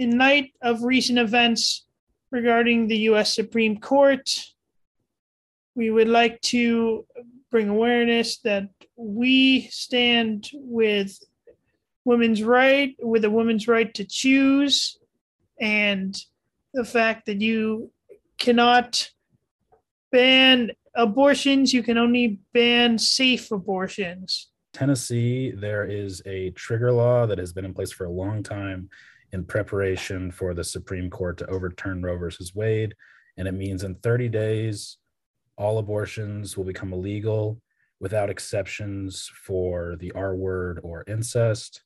in light of recent events regarding the U.S. Supreme Court, we would like to bring awareness that we stand with women's right, with a woman's right to choose, and the fact that you cannot ban abortions, you can only ban safe abortions. Tennessee, there is a trigger law that has been in place for a long time in preparation for the Supreme Court to overturn Roe versus Wade. And it means in 30 days, all abortions will become illegal without exceptions for the R word or incest.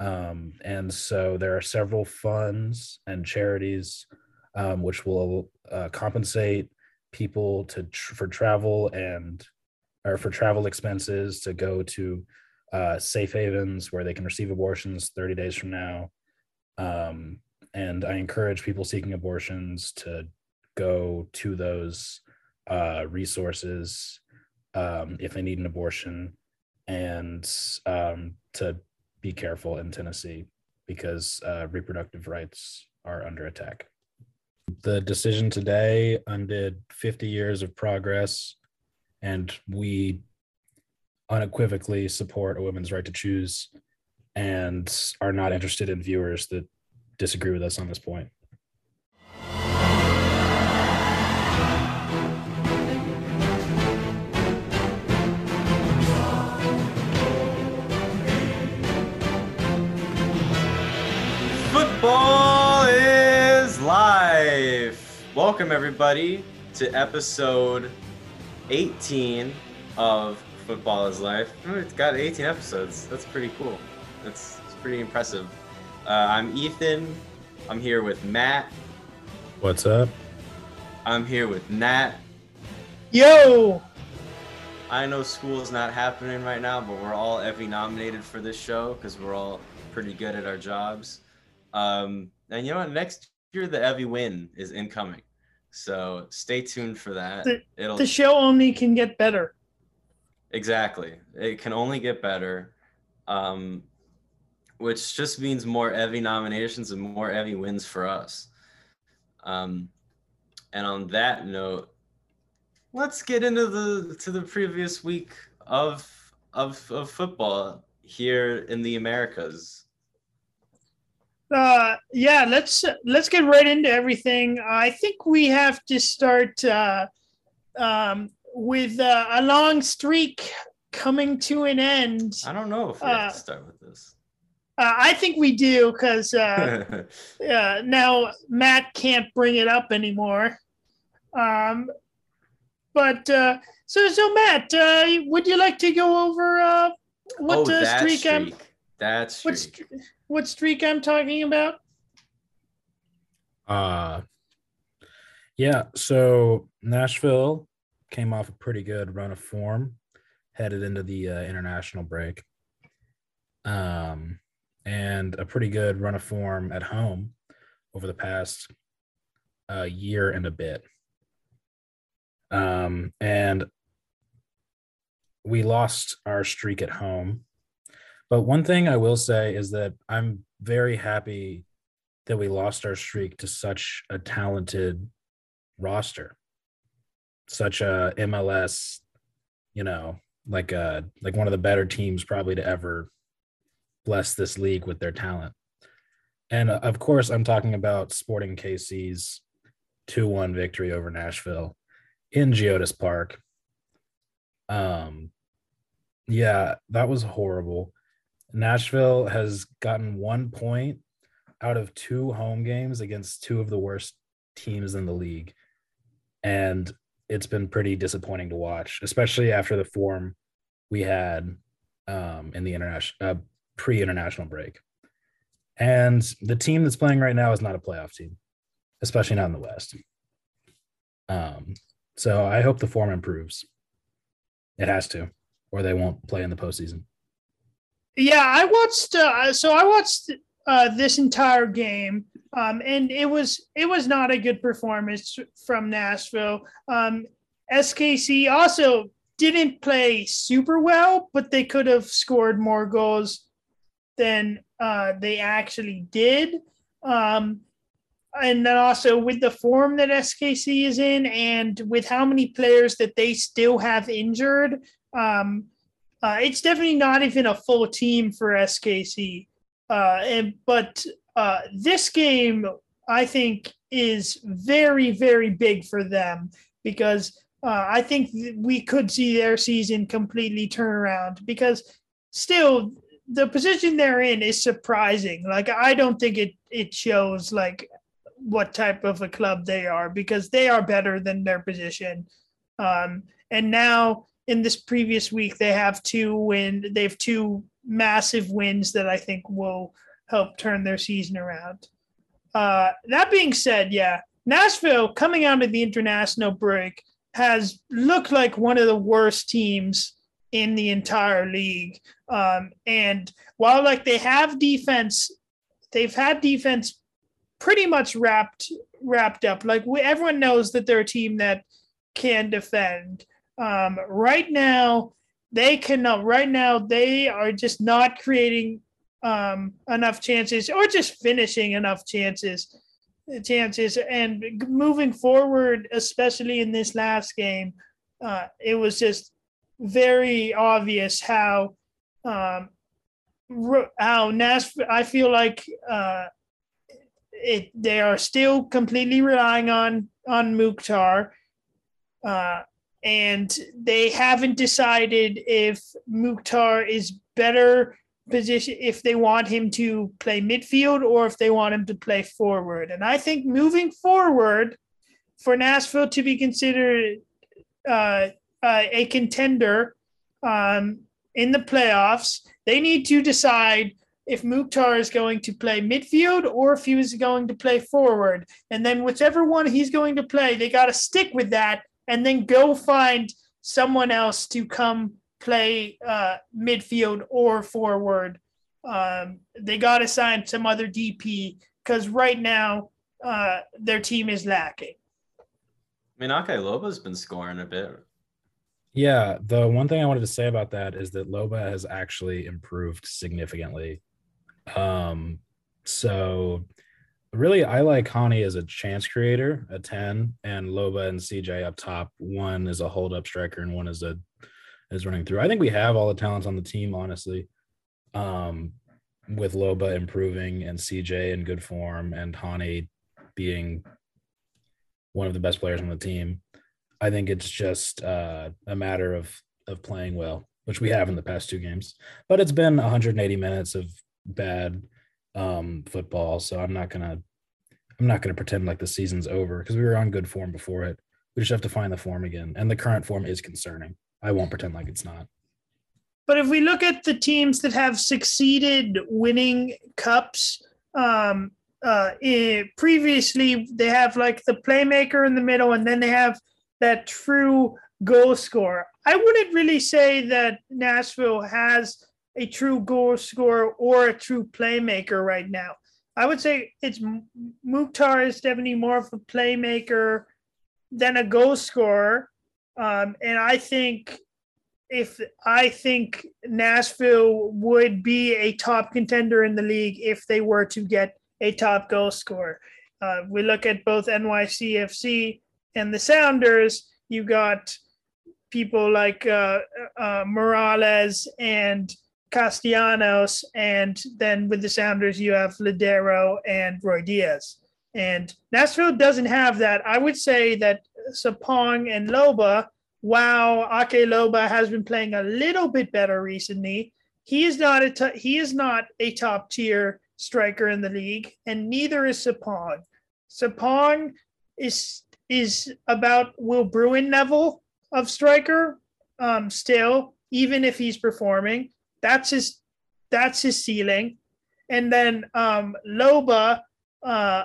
Um, and so there are several funds and charities um, which will uh, compensate people to tr- for travel and or for travel expenses to go to uh, safe havens where they can receive abortions 30 days from now. Um, and I encourage people seeking abortions to go to those uh, resources um, if they need an abortion and um, to be careful in Tennessee because uh, reproductive rights are under attack. The decision today undid 50 years of progress, and we unequivocally support a woman's right to choose and are not interested in viewers that disagree with us on this point. Futbol is life. Welcome, everybody, to episode 18 of Futbol is Life. Oh, It's got 18 episodes. That's pretty cool. That's, that's pretty impressive. Uh, I'm Ethan. I'm here with Matt. What's up? I'm here with Nat. Yo, I know school is not happening right now, but we're all Evvy nominated for this show because we're all pretty good at our jobs. Um, and you know what? Next year, the Evvy win is incoming. So stay tuned for that. The- It'll the show only can get better. exactly. It can only get better, um, which just means more Evvy nominations and more Evvy wins for us. Um, and on that note, let's get into the to the previous week of of of football here in the Americas. Uh, yeah, let's let's get right into everything. I think we have to start uh, um, with uh, a long streak coming to an end. I don't know if we have Uh, to start with this. Uh, I think we do because uh, uh, now Matt can't bring it up anymore. Um, but uh, so so Matt, uh, would you like to go over uh, what oh, uh, that streak, streak. I'm That what, streak. st- what streak I'm talking about? Uh yeah, so Nashville came off a pretty good run of form headed into the uh, international break. Um and a pretty good run of form at home over the past uh, year and a bit. Um and we lost our streak at home. But one thing I will say is that I'm very happy that we lost our streak to such a talented roster such a mls you know like a like one of the better teams probably to ever bless this league with their talent. And uh, of course i'm talking about sporting kc's 2-1 victory over nashville in geodis park. Um yeah that was horrible. Nashville has gotten one point out of two home games against two of the worst teams in the league. And it's been pretty disappointing to watch, especially after the form we had um, in the international uh, pre-international break. And the team that's playing right now is not a playoff team, especially not in the West. Um, so I hope the form improves. It has to, or they won't play in the postseason. Yeah, I watched. Uh, so I watched uh, this entire game, um, and it was it was not a good performance from Nashville. Um, SKC also didn't play super well, but they could have scored more goals than uh, they actually did. Um, and then also with the form that SKC is in, and with how many players that they still have injured, um, uh, it's definitely not even a full team for SKC. Uh, and but uh, this game, I think, is very very big for them because uh, I think we could see their season completely turn around because still the position they're in is surprising. Like I don't think it it shows like what type of a club they are because they are better than their position. Um, and now in this previous week, they have two win. They have two massive wins that I think will help turn their season around. Uh, that being said, yeah, Nashville coming out of the international break has looked like one of the worst teams in the entire league. Um, and while like they have defense, they've had defense pretty much wrapped wrapped up. Like we, everyone knows that they're a team that can defend. Um, right now, they cannot. Right now, they are just not creating um, enough chances, or just finishing enough chances. Chances and moving forward, especially in this last game, uh, it was just very obvious how um, how Nashville. I feel like uh, it they are still completely relying on on Mukhtar, uh, and they haven't decided if Mukhtar is better position if they want him to play midfield or if they want him to play forward. And I think moving forward, for Nashville to be considered uh, uh, a contender um, in the playoffs, they need to decide if Mukhtar is going to play midfield or if he was going to play forward. And then whichever one he's going to play, they got to stick with that and then go find someone else to come play uh, midfield or forward. Um, they got to sign some other DP because right now uh, their team is lacking. I mean, Ake Loba's been scoring a bit. Yeah, the one thing I wanted to say about that is that Loba has actually improved significantly um, so really, I like Hany as a chance creator, a 10, and Loba and CJ up top. One is a hold up striker and one is a is running through. I think we have all the talents on the team, honestly. Um, with Loba improving and CJ in good form and Hany being one of the best players on the team. I think it's just uh, a matter of of playing well, which we have in the past two games. But it's been 180 minutes of bad um, football. So I'm not gonna I'm not gonna pretend like the season's over because we were on good form before it. We just have to find the form again, and the current form is concerning. I won't pretend like it's not. But if we look at the teams that have succeeded winning cups, um, uh, it, previously they have like the playmaker in the middle, and then they have that true goal scorer. I wouldn't really say that Nashville has a true goal scorer or a true playmaker right now. I would say it's Mukhtar is definitely more of a playmaker than a goal scorer. Um, and I think if I think Nashville would be a top contender in the league if they were to get a top goal scorer. Uh, we look at both NYCFC and the Sounders. You got people like uh, uh, Moralez and Castellanos, and then with the Sounders, you have Lodeiro and Ruidíaz. And Nashville doesn't have that. I would say that Sapong and Loba, while Ake Loba has been playing a little bit better recently, he is not a t- he is not a top tier striker in the league, and neither is Sapong. Sapong is is about Will Bruin Neville of striker um, still, even if he's performing. That's his that's his ceiling. And then um, Loba, uh,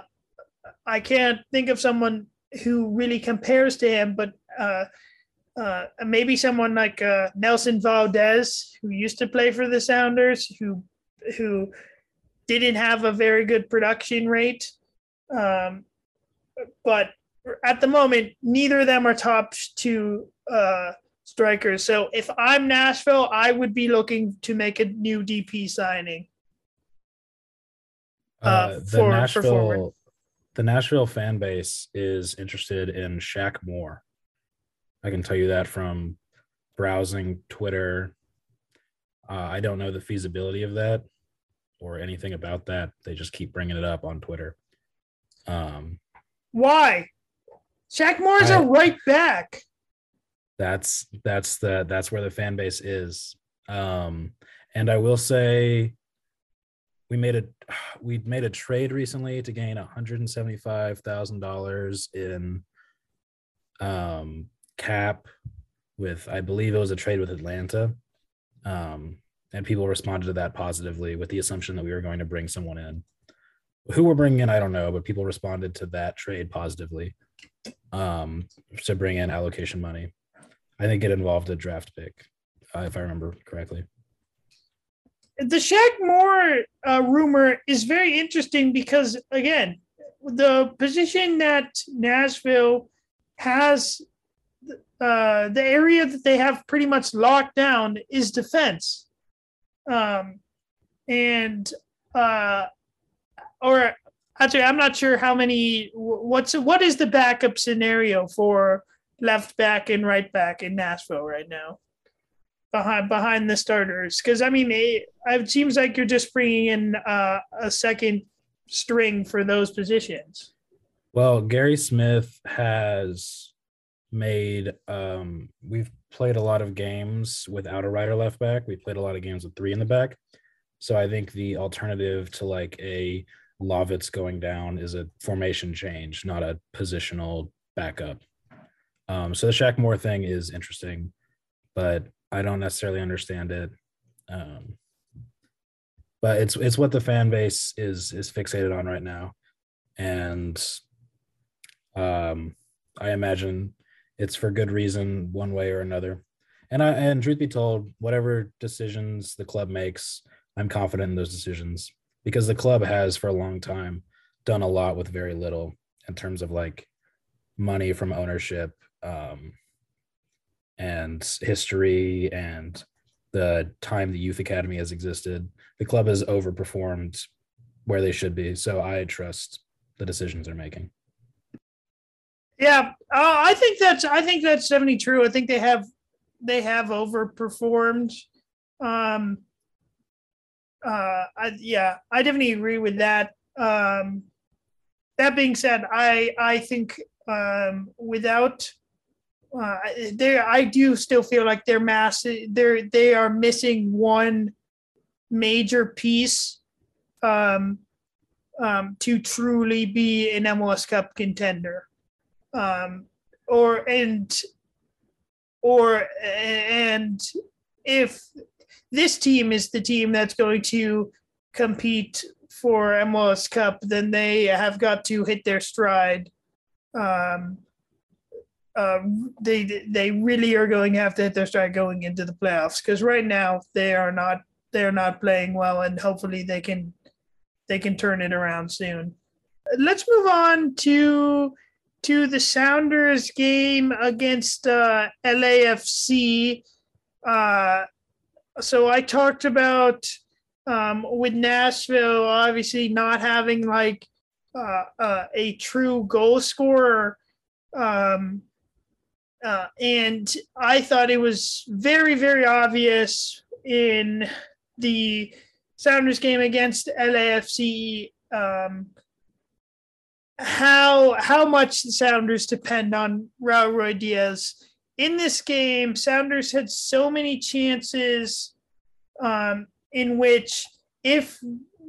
I can't think of someone who really compares to him, but uh, uh, maybe someone like uh, Nelson Valdez, who used to play for the Sounders, who who didn't have a very good production rate. Um, but at the moment, neither of them are top two uh, strikers. So if I'm Nashville, I would be looking to make a new DP signing. uh, the for- for Nashville, forward. the Nashville fan base is interested in Shaq Moore. I can tell you that from browsing Twitter. Uh, I don't know the feasibility of that or anything about that. They just keep bringing it up on Twitter. Um, Why? Shaq Moore's a I- right back. that's that's the that's where the fan base is. Um and i will say we made a we made a trade recently to gain $175000 in um cap with i believe it was a trade with atlanta. Um and people responded to that positively with the assumption that we were going to bring someone in. Who we're bringing in i don't know but people responded to that trade positively um to bring in allocation money I think it involved a draft pick, uh, if I remember correctly. The Shaq Moore uh, rumor is very interesting because, again, the position that Nashville has, uh, the area that they have pretty much locked down is defense. Um, and, uh, or actually, I'm not sure how many, what's, what is the backup scenario for left back and right back in Nashville right now? behind behind the starters because I mean it, it seems like you're just bringing in uh, a second string for those positions. Well, Gary Smith has made um we've played a lot of games without a right or left back. We played a lot of games with three in the back. So I think the alternative to like a Lovitz going down is a formation change, not a positional backup. Um, so the Shaq Moore thing is interesting, but I don't necessarily understand it. Um, but it's it's what the fan base is is fixated on right now, and um, I imagine it's for good reason, one way or another. And I and truth be told, whatever decisions the club makes, I'm confident in those decisions because the club has for a long time done a lot with very little in terms of like money from ownership um, and history and the time the youth academy has existed. The club has overperformed where they should be, so I trust the decisions they're making. Yeah, uh, I think that's I think that's definitely true. I think they have they have overperformed. Um, uh, I, yeah, I definitely agree with that. Um, that being said, I I think um, without uh, there, I do still feel like they're mass. They're they are missing one major piece um, um, to truly be an MLS Cup contender um, or and or and if this team is the team that's going to compete for MLS Cup, then they have got to hit their stride. Um, uh, they they really are going to have to hit their stride going into the playoffs because right now they are not they are not playing well, and hopefully they can they can turn it around soon. Let's move on to to the Sounders game against uh, LAFC. Uh, so I talked about um, with Nashville, obviously not having like uh, uh, a true goal scorer. Um, uh, and I thought it was very, very obvious in the Sounders game against LAFC. Um, how how much the Sounders depend on Raul Ruidíaz. In this game, Sounders had so many chances um, in which if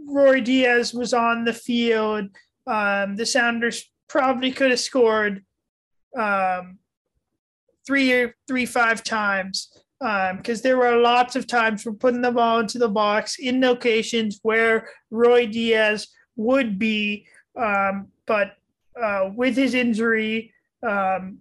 Ruidíaz was on the field, um, the Sounders probably could have scored um, three or three five times because um, there were lots of times for putting the ball into the box in locations where Ruidíaz would be um, but uh, with his injury um,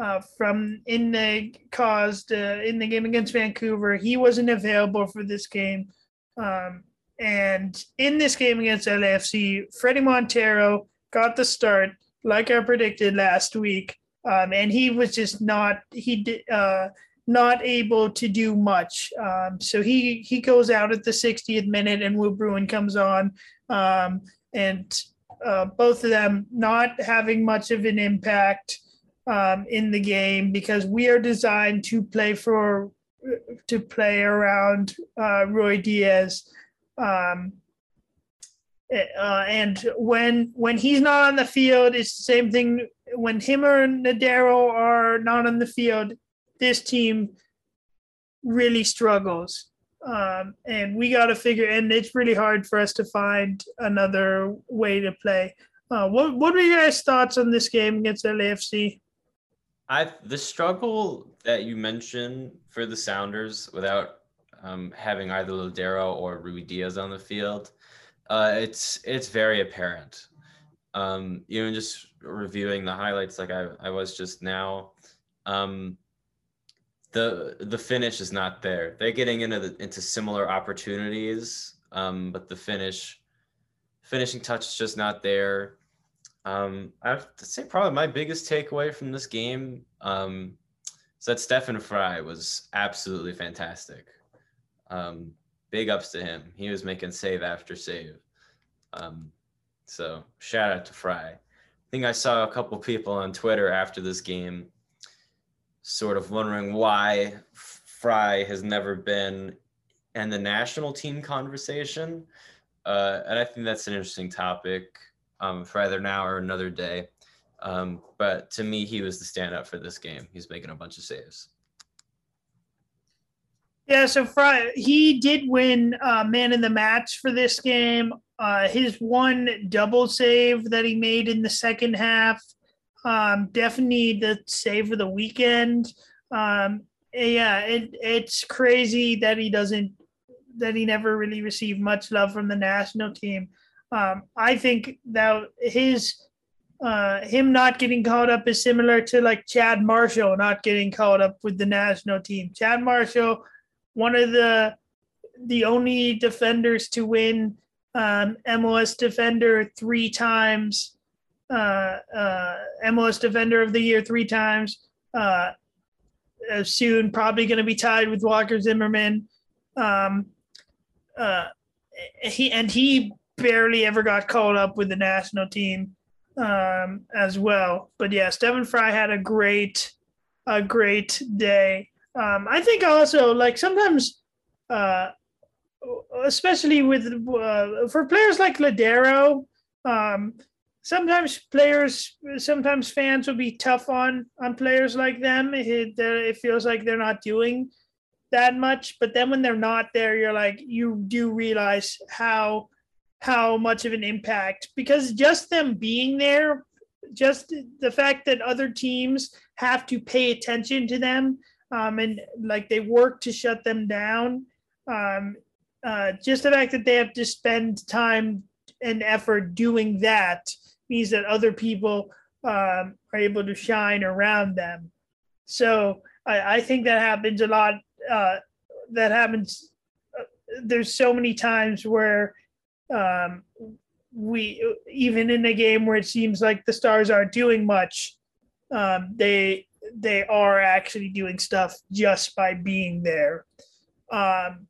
uh, from in the caused uh, in the game against Vancouver, he wasn't available for this game. Um, and in this game against LAFC, Fredy Montero got the start, like I predicted last week, um, and he was just not he did uh, not able to do much. Um, so he he goes out at the 60th minute, and Will Bruin comes on. Um, and uh, both of them not having much of an impact um, in the game because we are designed to play for to play around uh, Diaz, Um, uh, and when when he's not on the field, it's the same thing. When him or Lodeiro are not on the field, this team really struggles. Um, and we got to figure, and it's really hard for us to find another way to play. Uh, what what were your guys' thoughts on this game against LAFC? I the struggle that you mentioned for the Sounders without um, having either Lodeiro or Ruidíaz on the field, uh, it's it's very apparent. Um, even just reviewing the highlights, like I, I was just now, um, the the finish is not there. They're getting into the, into similar opportunities, um, but the finish finishing touch is just not there. Um, I have to say probably my biggest takeaway from this game um, is that Stefan Frei was absolutely fantastic. Um, big ups to him. He was making save after save. Um, so shout out to Frei. I think I saw a couple people on Twitter after this game sort of wondering why Frei has never been in the national team conversation. Uh, and I think that's an interesting topic um, for either now or another day. Um, but to me, he was the standout for this game. He's making a bunch of saves. Yeah, so Frei, he did win uh, man in the match for this game. Uh, his one double save that he made in the second half um, definitely the save of the weekend. Um, yeah, it, it's crazy that he doesn't that he never really received much love from the national team. Um, I think that his uh, him not getting called up is similar to like Chad Marshall not getting called up with the national team. Chad Marshall, one of the the only defenders to win um, MLS Defender three times uh, uh, MLS Defender of the Year three times. Uh, uh soon, probably going to be tied with Walker Zimmerman. Um, uh, he and he barely ever got called up with the national team um, as well. But yeah, Stefan Frei had a great, a great day. Um, I think also like sometimes, uh, especially with uh, for players like Lodeiro, um, sometimes players sometimes fans will be tough on on players like them it, it feels like they're not doing that much but then when they're not there you're like you do realize how how much of an impact because just them being there just the fact that other teams have to pay attention to them um, and like they work to shut them down um, uh, just the fact that they have to spend time and effort doing that means that other people um, are able to shine around them. So I, I think that happens a lot. Uh, that happens. Uh, there's so many times where um, we, even in a game where it seems like the stars aren't doing much, um, they they are actually doing stuff just by being there. Um,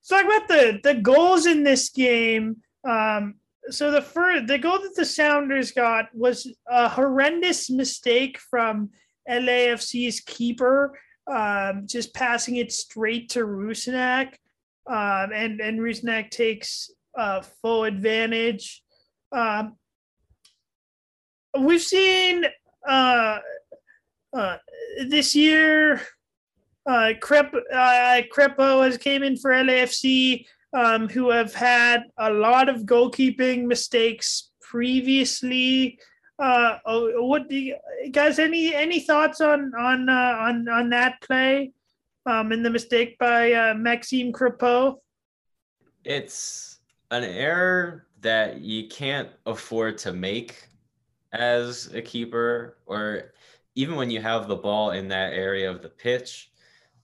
so talk about the the goals in this game. Um, so the first the goal that the Sounders got was a horrendous mistake from LAFC's keeper, um, just passing it straight to Rusnak, um, and and Rusnak takes uh, full advantage. Um, we've seen uh, uh, this year. Uh, uh, Crépeau has came in for LAFC um, who have had a lot of goalkeeping mistakes previously. Uh, oh, what do you guys any any thoughts on on uh, on on that play um, and the mistake by uh, Maxime Crépeau? It's an error that you can't afford to make as a keeper, or even when you have the ball in that area of the pitch.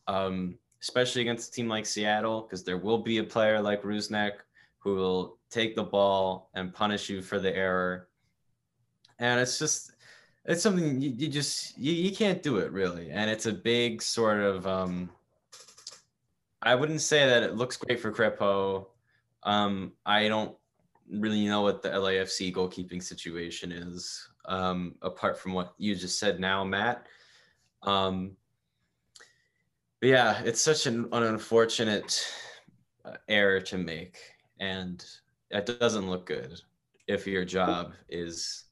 Um, especially against a team like Seattle, because there will be a player like Rusnak who will take the ball and punish you for the error. And it's just, it's something you, you just, you, you can't do it really. And it's a big sort of, um, I wouldn't say that it looks great for Crépeau. Um, I don't really know what the LAFC goalkeeping situation is, um, apart from what you just said now, Matt. Um, yeah, it's such an, an unfortunate uh, error to make, and it doesn't look good if your job is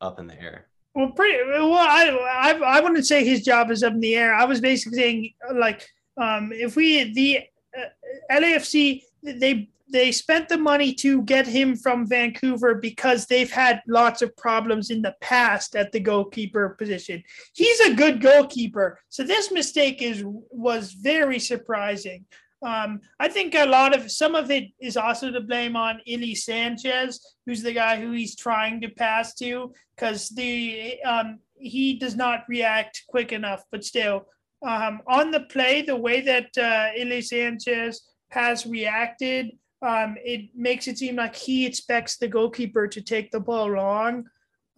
up in the air. Well, pretty well. I I, I wouldn't say his job is up in the air. I was basically saying like um, if we the uh, LAFC they they spent the money to get him from Vancouver because they've had lots of problems in the past at the goalkeeper position. He's a good goalkeeper, so this mistake is was very surprising. Um, I think a lot of some of it is also to blame on Ilie Sanchez, who's the guy who he's trying to pass to, because the um, he does not react quick enough. But still, um, on the play, the way that uh, Sanchez has reacted, um, it makes it seem like he expects the goalkeeper to take the ball long.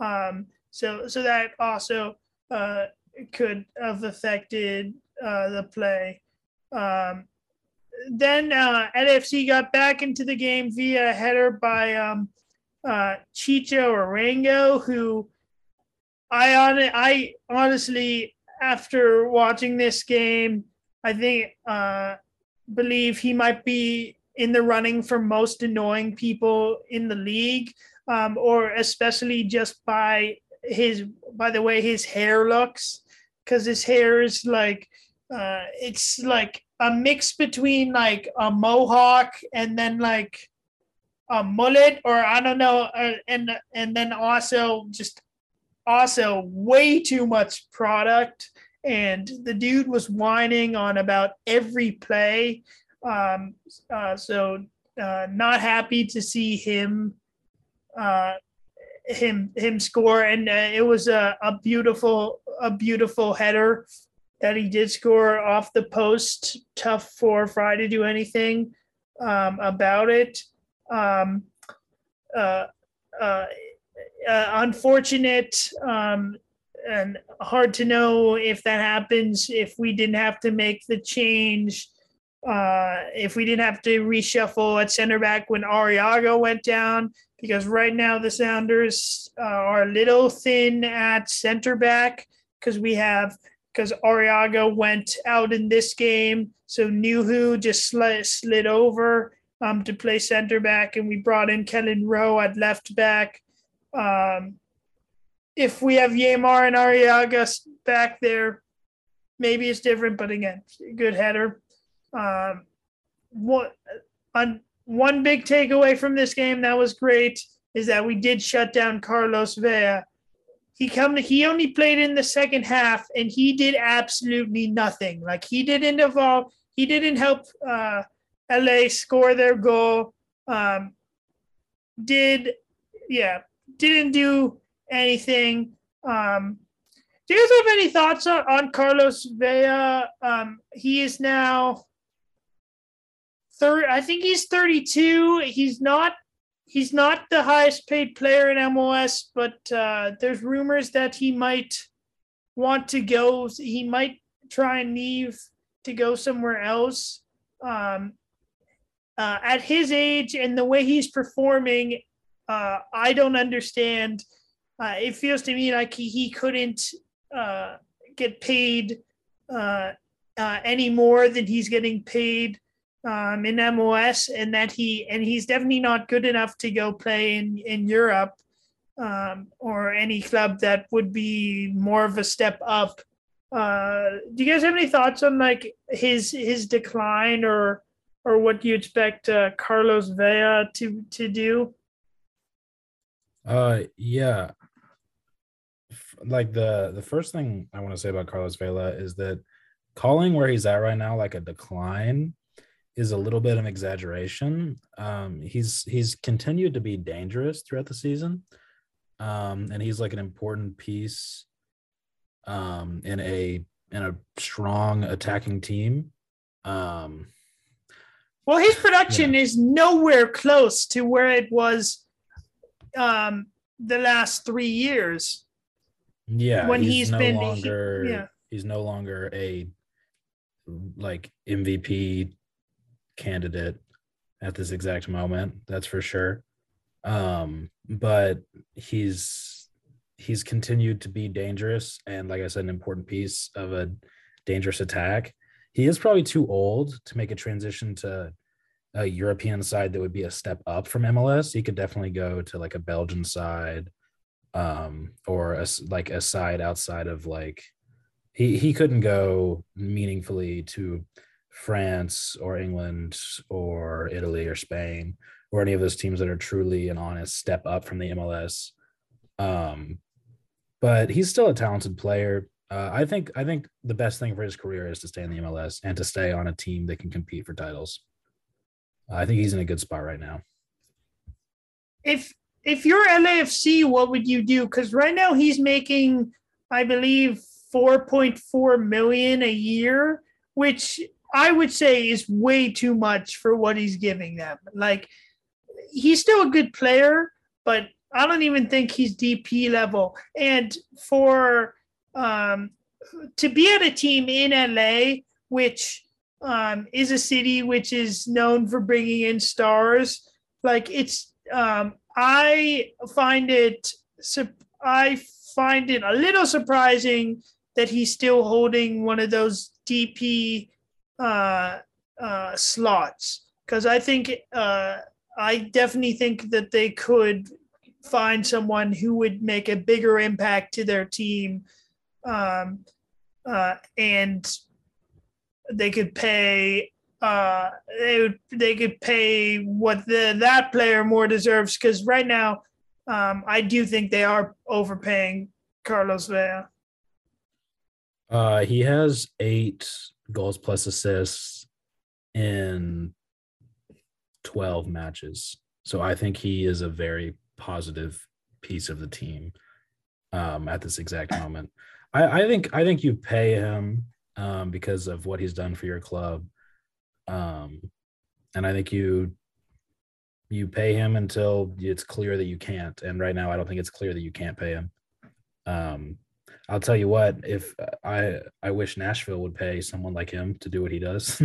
Um, so, so that also uh, could have affected uh, the play. Um, then uh, LFC got back into the game via a header by um, uh, Chicho Arango, who I on I honestly, after watching this game, I think uh, believe he might be in the running for most annoying people in the league, um, or especially just by his by the way his hair looks, because his hair is like uh, it's like a mix between like a mohawk and then like a mullet or I don't know uh, and and then also just also way too much product. And the dude was whining on about every play um uh, so uh, not happy to see him uh him him score and uh, it was a, a beautiful a beautiful header that he did score off the post. Tough for Frei to do anything um, about it. Um, uh, uh, uh, unfortunate um, and hard to know if that happens if we didn't have to make the change. Uh, if we didn't have to reshuffle at center back when Arreaga went down, because right now the Sounders uh, are a little thin at center back because we have because Arreaga went out in this game. So Nouhou just slid, slid over um, to play center back, and we brought in Kelyn Rowe at left back. Um, if we have Yeimar and Arreaga back there, maybe it's different, but again, good header. Um, what on one big takeaway from this game that was great is that we did shut down Carlos Vela he come he only played in the second half and he did absolutely nothing. Like he didn't evolve, he didn't help uh, LA score their goal. Um, did yeah, didn't do anything. Um, do you guys have any thoughts on, on Carlos Vela? Um, he is now I think he's 32. He's not he's not the highest paid player in MLS, but uh, there's rumors that he might want to go. He might try and leave to go somewhere else. Um, uh, at his age and the way he's performing, uh, I don't understand. Uh, it feels to me like he, he couldn't uh, get paid uh, any more than he's getting paid um, in MOS, and that he and he's definitely not good enough to go play in in Europe um, or any club that would be more of a step up. Uh, do you guys have any thoughts on like his his decline or or what you expect uh, Carlos Vela to to do? Uh, yeah. Like the the first thing I want to say about Carlos Vela is that calling where he's at right now like a decline is a little bit of exaggeration. Um, he's he's continued to be dangerous throughout the season, um, and he's like an important piece um, in a in a strong attacking team. Um, well, his production yeah. is nowhere close to where it was um, the last three years. Yeah, when he's, he's no been longer, he, yeah. he's no longer a like MVP candidate at this exact moment. That's for sure. Um, but he's he's continued to be dangerous and like I said, an important piece of a dangerous attack. He is probably too old to make a transition to a European side that would be a step up from MLS. He could definitely go to like a Belgian side, um, or a, like a side outside of like he he couldn't go meaningfully to France or England or Italy or Spain or any of those teams that are truly an honest step up from the MLS. Um, but he's still a talented player. Uh, I think I think the best thing for his career is to stay in the MLS and to stay on a team that can compete for titles. I think he's in a good spot right now. If if you're LAFC, what would you do? Because right now he's making, I believe, 4.4 million a year, which I would say is way too much for what he's giving them. Like he's still a good player, but I don't even think he's DP level. And for um, to be at a team in LA, which um, is a city which is known for bringing in stars, like it's um, I find it I find it a little surprising that he's still holding one of those DP uh, uh, slots because I think uh, I definitely think that they could find someone who would make a bigger impact to their team, um, uh, and they could pay. Uh, they would they could pay what the that player more deserves because right now, um, I do think they are overpaying Carlos Vela. Uh, he has eight goals plus assists in 12 matches. So I think he is a very positive piece of the team um, at this exact moment. I, I, think I think you pay him um, because of what he's done for your club, um, and I think you you pay him until it's clear that you can't. And right now, I don't think it's clear that you can't pay him. I'll tell you what, if I I wish Nashville would pay someone like him to do what he does.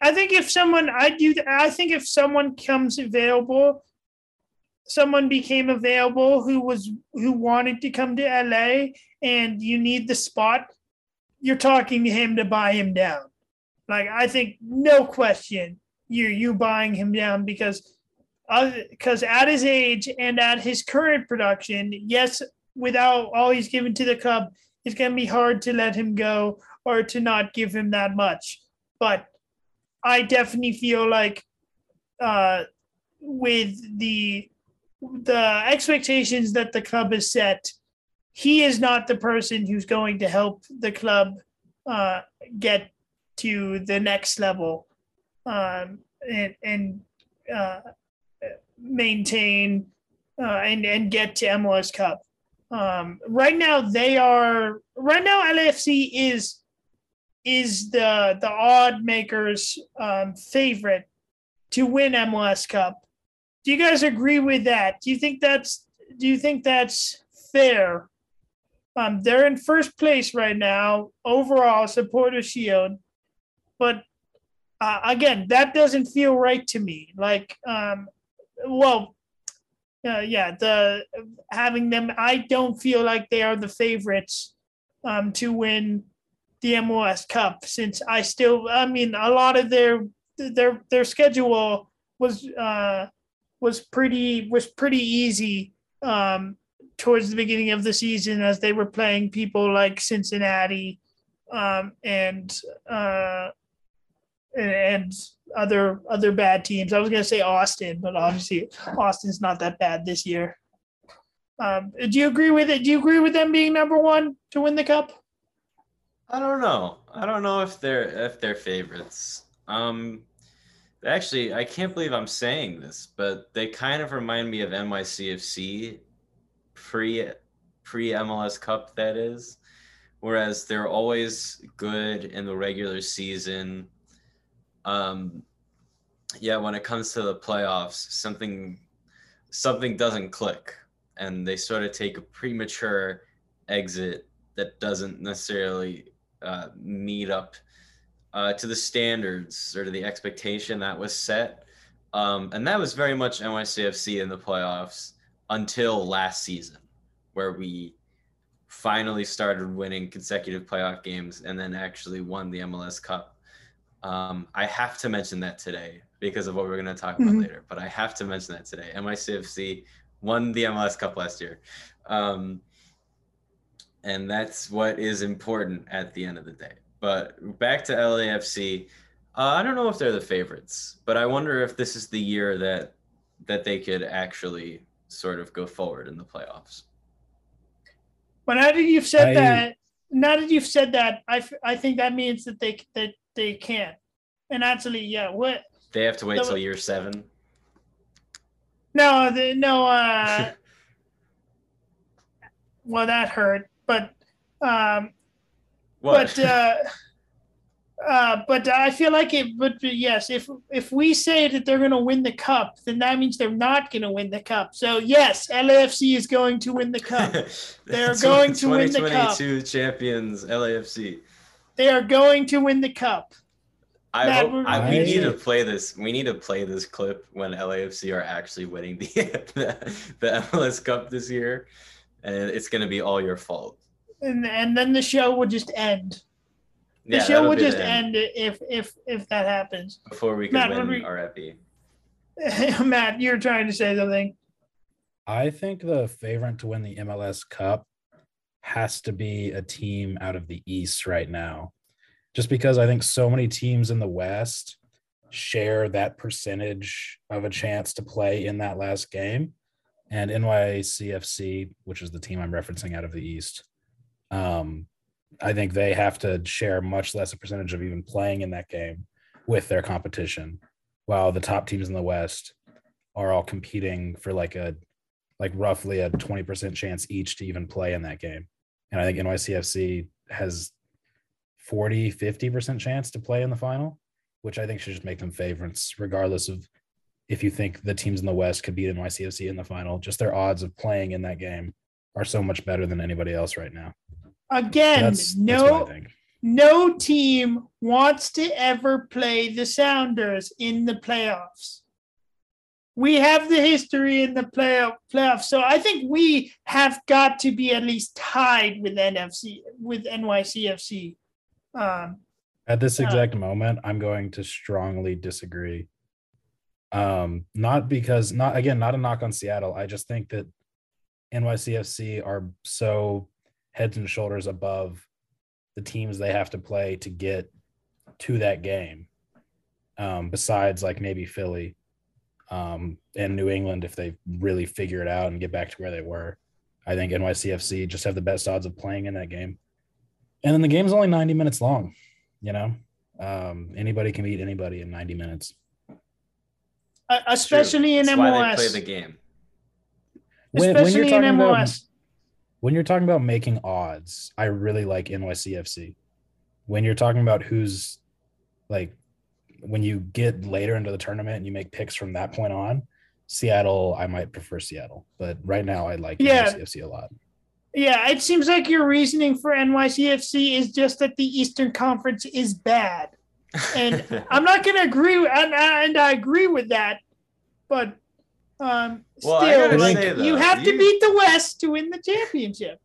I think if someone I do I think if someone comes available, someone became available who was who wanted to come to LA and you need the spot, you're talking to him to buy him down. Like I think no question you you buying him down because because uh, at his age and at his current production, yes, without all he's given to the club, it's going to be hard to let him go or to not give him that much. But I definitely feel like uh, with the the expectations that the club has set, he is not the person who's going to help the club uh, get to the next level um, and, and uh, maintain uh, and and get to MLS Cup. Um, right now, they are right now. LAFC is is the the odd makers um, favorite to win MLS Cup. Do you guys agree with that? Do you think that's do you think that's fair? Um, they're in first place right now overall supporter shield, but uh, again, that doesn't feel right to me. Like, um, well, uh, yeah, the having them, I don't feel like they are the favorites um, to win the MLS Cup since I still I mean a lot of their their their schedule was uh was pretty was pretty easy um towards the beginning of the season as they were playing people like Cincinnati um and uh and other other bad teams. I was gonna say Austin, but obviously Austin's not that bad this year. Um, do you agree with it? Do you agree with them being number one to win the cup? I don't know. I don't know if they're if they're favorites. Um, actually, I can't believe I'm saying this, but they kind of remind me of NYCFC pre pre MLS Cup. That is, whereas they're always good in the regular season. Um, yeah, when it comes to the playoffs, something something doesn't click, and they sort of take a premature exit that doesn't necessarily uh, meet up uh, to the standards or to the expectation that was set. Um, and that was very much NYCFC in the playoffs until last season, where we finally started winning consecutive playoff games and then actually won the MLS Cup. Um, I have to mention that today because of what we're going to talk about Mhm. later, but I have to mention that today. NYCFC won the MLS Cup last year. Um, and that's what is important at the end of the day. But back to LAFC, uh, I don't know if they're the favorites, but I wonder if this is the year that that they could actually sort of go forward in the playoffs. But now that you've said I- that, now that you've said that, I, f- I think that means that they that they can't, And actually, yeah, what? They have to wait No, till year seven. No, the, no. Uh, well, that hurt, but um, What? but uh, uh, but I feel like it. But yes, if if we say that they're going to win the cup, then that means they're not going to win the cup. So yes, LAFC is going to win the cup. They're going to win the cup. 2022 champions LAFC. They are going to win the cup. I Matt, hope we're- I, we need to play this. We need to play this clip when LAFC are actually winning the the, the MLS Cup this year, and it's gonna be all your fault. And and then the show will just end. The Yeah, show that'll will be the just end if if if that happens. before we can Matt, win we- our epi. Matt, you're trying to say something. I think the favorite to win the MLS Cup has to be a team out of the East right now. Just because I think so many teams in the West share that percentage of a chance to play in that last game. And NYCFC, which is the team I'm referencing out of the East, um, I think they have to share much less a percentage of even playing in that game with their competition, while the top teams in the West are all competing for like a like roughly a 20% chance each to even play in that game. And I think NYCFC has 40, 50% chance to play in the final, which I think should just make them favorites, regardless of if you think the teams in the West could beat NYCFC in the final. Just their odds of playing in that game are so much better than anybody else right now. Again, That's, no that's what I think. no team wants to ever play the Sounders in the playoffs. We have the history in the playoff playoffs, so I think we have got to be at least tied with NFC with NYCFC. Um, At this Uh, exact moment, I'm going to strongly disagree. Um, not because not again, not a knock on Seattle. I just think that NYCFC are so heads and shoulders above the teams they have to play to get to that game. Um, besides like maybe Philly um, and New England, if they really figure it out and get back to where they were, I think NYCFC just have the best odds of playing in that game. And then the game's only 90 minutes long, you know? Um, anybody can beat anybody in 90 minutes. uh, It's true. especially in That's why they play the game. When, when especially you're in talking about MLS. when you're talking about making odds, I really like NYCFC. When you're talking about who's like when you get later into the tournament and you make picks from that point on, Seattle, I might prefer Seattle. But right now I like Yeah. NYCFC a lot. Yeah, it seems like your reasoning for NYCFC is just that the Eastern Conference is bad. And I'm not going to agree, and, and I agree with that, but um, Well, still, like, say, though, you have to beat the West to win the championship.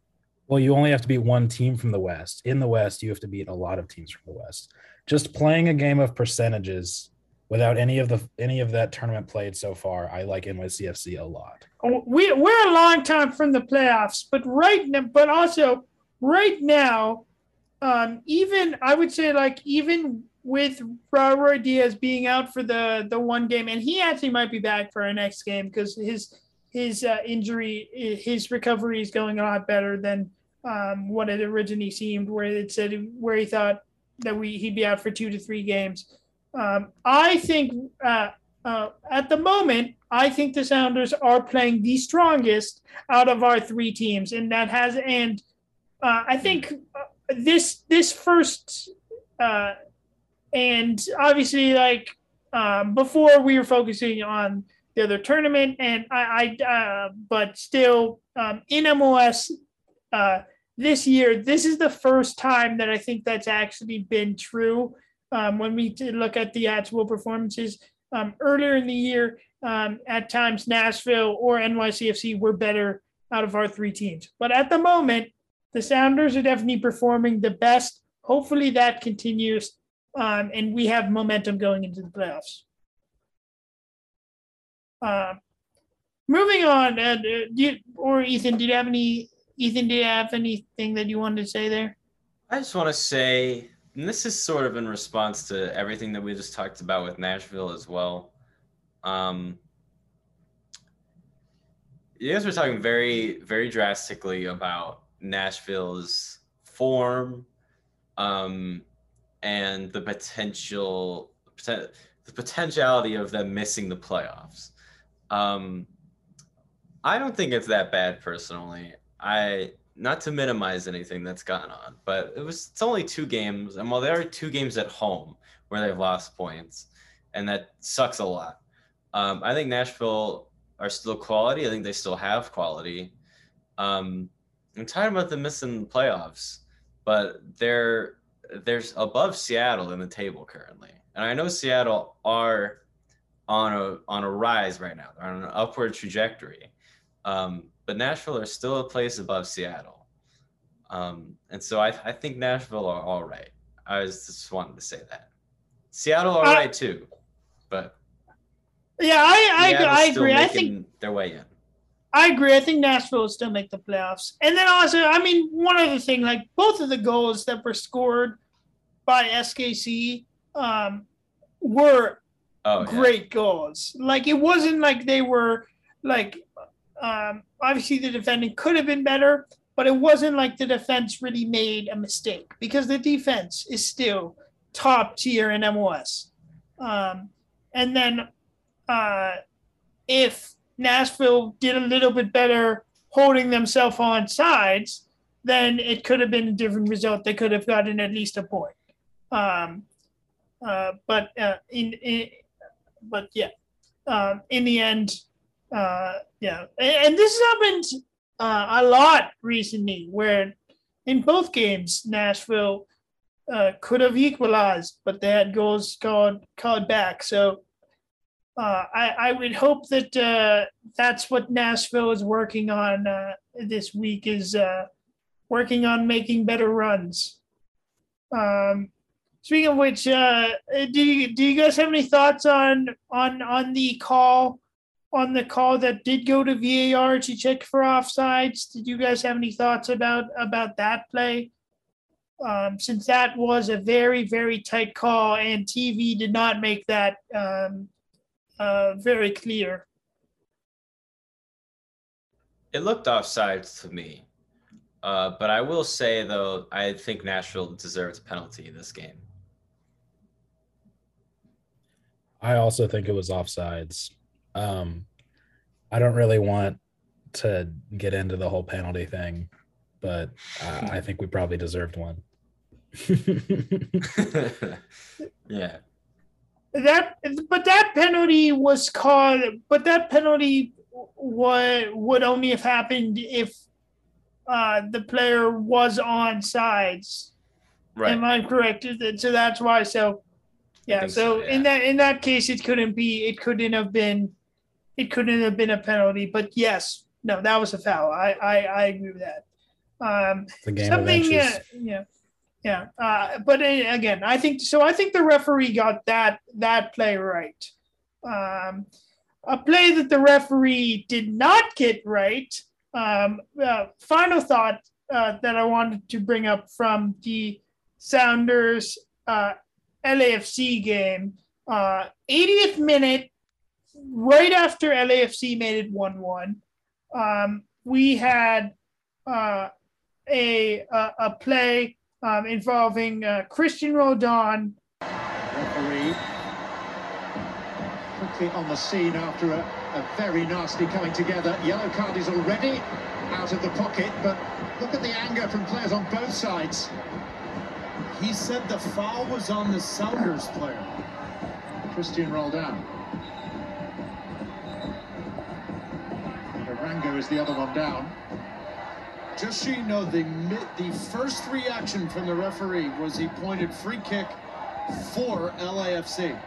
Well, you only have to beat one team from the West. In the West, you have to beat a lot of teams from the West. Just playing a game of percentages without any of the any of that tournament played so far, I like NYCFC a lot. We we're a long time from the playoffs, but right now, but also right now, um, even I would say like even with Ruidíaz being out for the the one game, and he actually might be back for our next game because his his uh, injury, his recovery is going a lot better than um, what it originally seemed, where it said where he thought that we he'd be out for two to three games. Um, I think uh, uh, at the moment, I think the Sounders are playing the strongest out of our three teams, and that has and uh, I think uh, this this first uh, and obviously like um, before we were focusing on the other tournament, and I, I uh, but still um, in uh, this year, this is the first time that I think that's actually been true. Um, when we look at the actual performances, Um, earlier in the year, um, at times Nashville or NYCFC were better out of our three teams. But at the moment, the Sounders are definitely performing the best. Hopefully that continues, um, and we have momentum going into the playoffs. Uh, moving on, uh, you, or Ethan, did you have any? Ethan, do you have anything that you wanted to say there? I just want to say, and this is sort of in response to everything that we just talked about with Nashville as well. Um, you guys were talking very, very drastically about Nashville's form um, and the potential, the potentiality of them missing the playoffs. Um, I don't think it's that bad personally. I not to minimize anything that's gone on, but it was it's only two games, and while there are two games at home where they've lost points, and that sucks a lot. Um, I think Nashville are still quality. I think they still have quality. Um, I'm talking about them missing playoffs, but they're there's above Seattle in the table currently, and I know Seattle are on a on a rise right now. They're on an upward trajectory, um, but Nashville are still a place above Seattle, um, and so I, I think Nashville are all right. I was just wanting to say that Seattle are all right too, but yeah, I I, I agree. I think their way in. I agree. I think Nashville will still make the playoffs. And then also, I mean, one other thing, like both of the goals that were scored by SKC um, were oh, great yeah. goals. Like it wasn't like they were like um, obviously the defending could have been better, but it wasn't like the defense really made a mistake because the defense is still top tier in MLS. Um, and then uh, if Nashville did a little bit better holding themselves on sides, then it could have been a different result. They could have gotten at least a point. Um, uh, but uh, in, in, but yeah, um, in the end, uh, yeah, and, and this happened uh, a lot recently, where in both games Nashville uh, could have equalized, but they had goals called called back. So uh, I, I would hope that uh, that's what Nashville is working on uh, this week is uh, working on making better runs. Um, speaking of which, uh, do you, do you guys have any thoughts on on on the call on the call that did go to VAR to check for offsides? Did you guys have any thoughts about about that play? Um, since that was a very very tight call and TV did not make that um, uh, very clear. It looked offside to me. Uh, but I will say, though, I think Nashville deserves a penalty in this game. I also think it was offsides. Um, I don't really want to get into the whole penalty thing, but uh, I think we probably deserved one. yeah that but that penalty was called but that penalty would would only have happened if uh, the player was on sides right am i correct so that's why so yeah so, so yeah. in that in that case it couldn't be it couldn't have been it couldn't have been a penalty but yes no that was a foul i i, I agree with that um something uh, yeah yeah, uh, but uh, again, I think so. I think the referee got that that play right. Um, a play that the referee did not get right. Um, uh, final thought uh, that I wanted to bring up from the Sounders uh, LAFC game, 80th uh, minute, right after LAFC made it 1 1. Um, we had a, a, a play um, involving uh, Cristian Roldan. Referee quickly on the scene after a, a very nasty coming together. Yellow card is already out of the pocket, but look at the anger from players on both sides. He said the foul was on the Sounders player. Cristian Roldan. Is the other one down. Just so you know, the the first reaction from the referee was he pointed free kick for LAFC.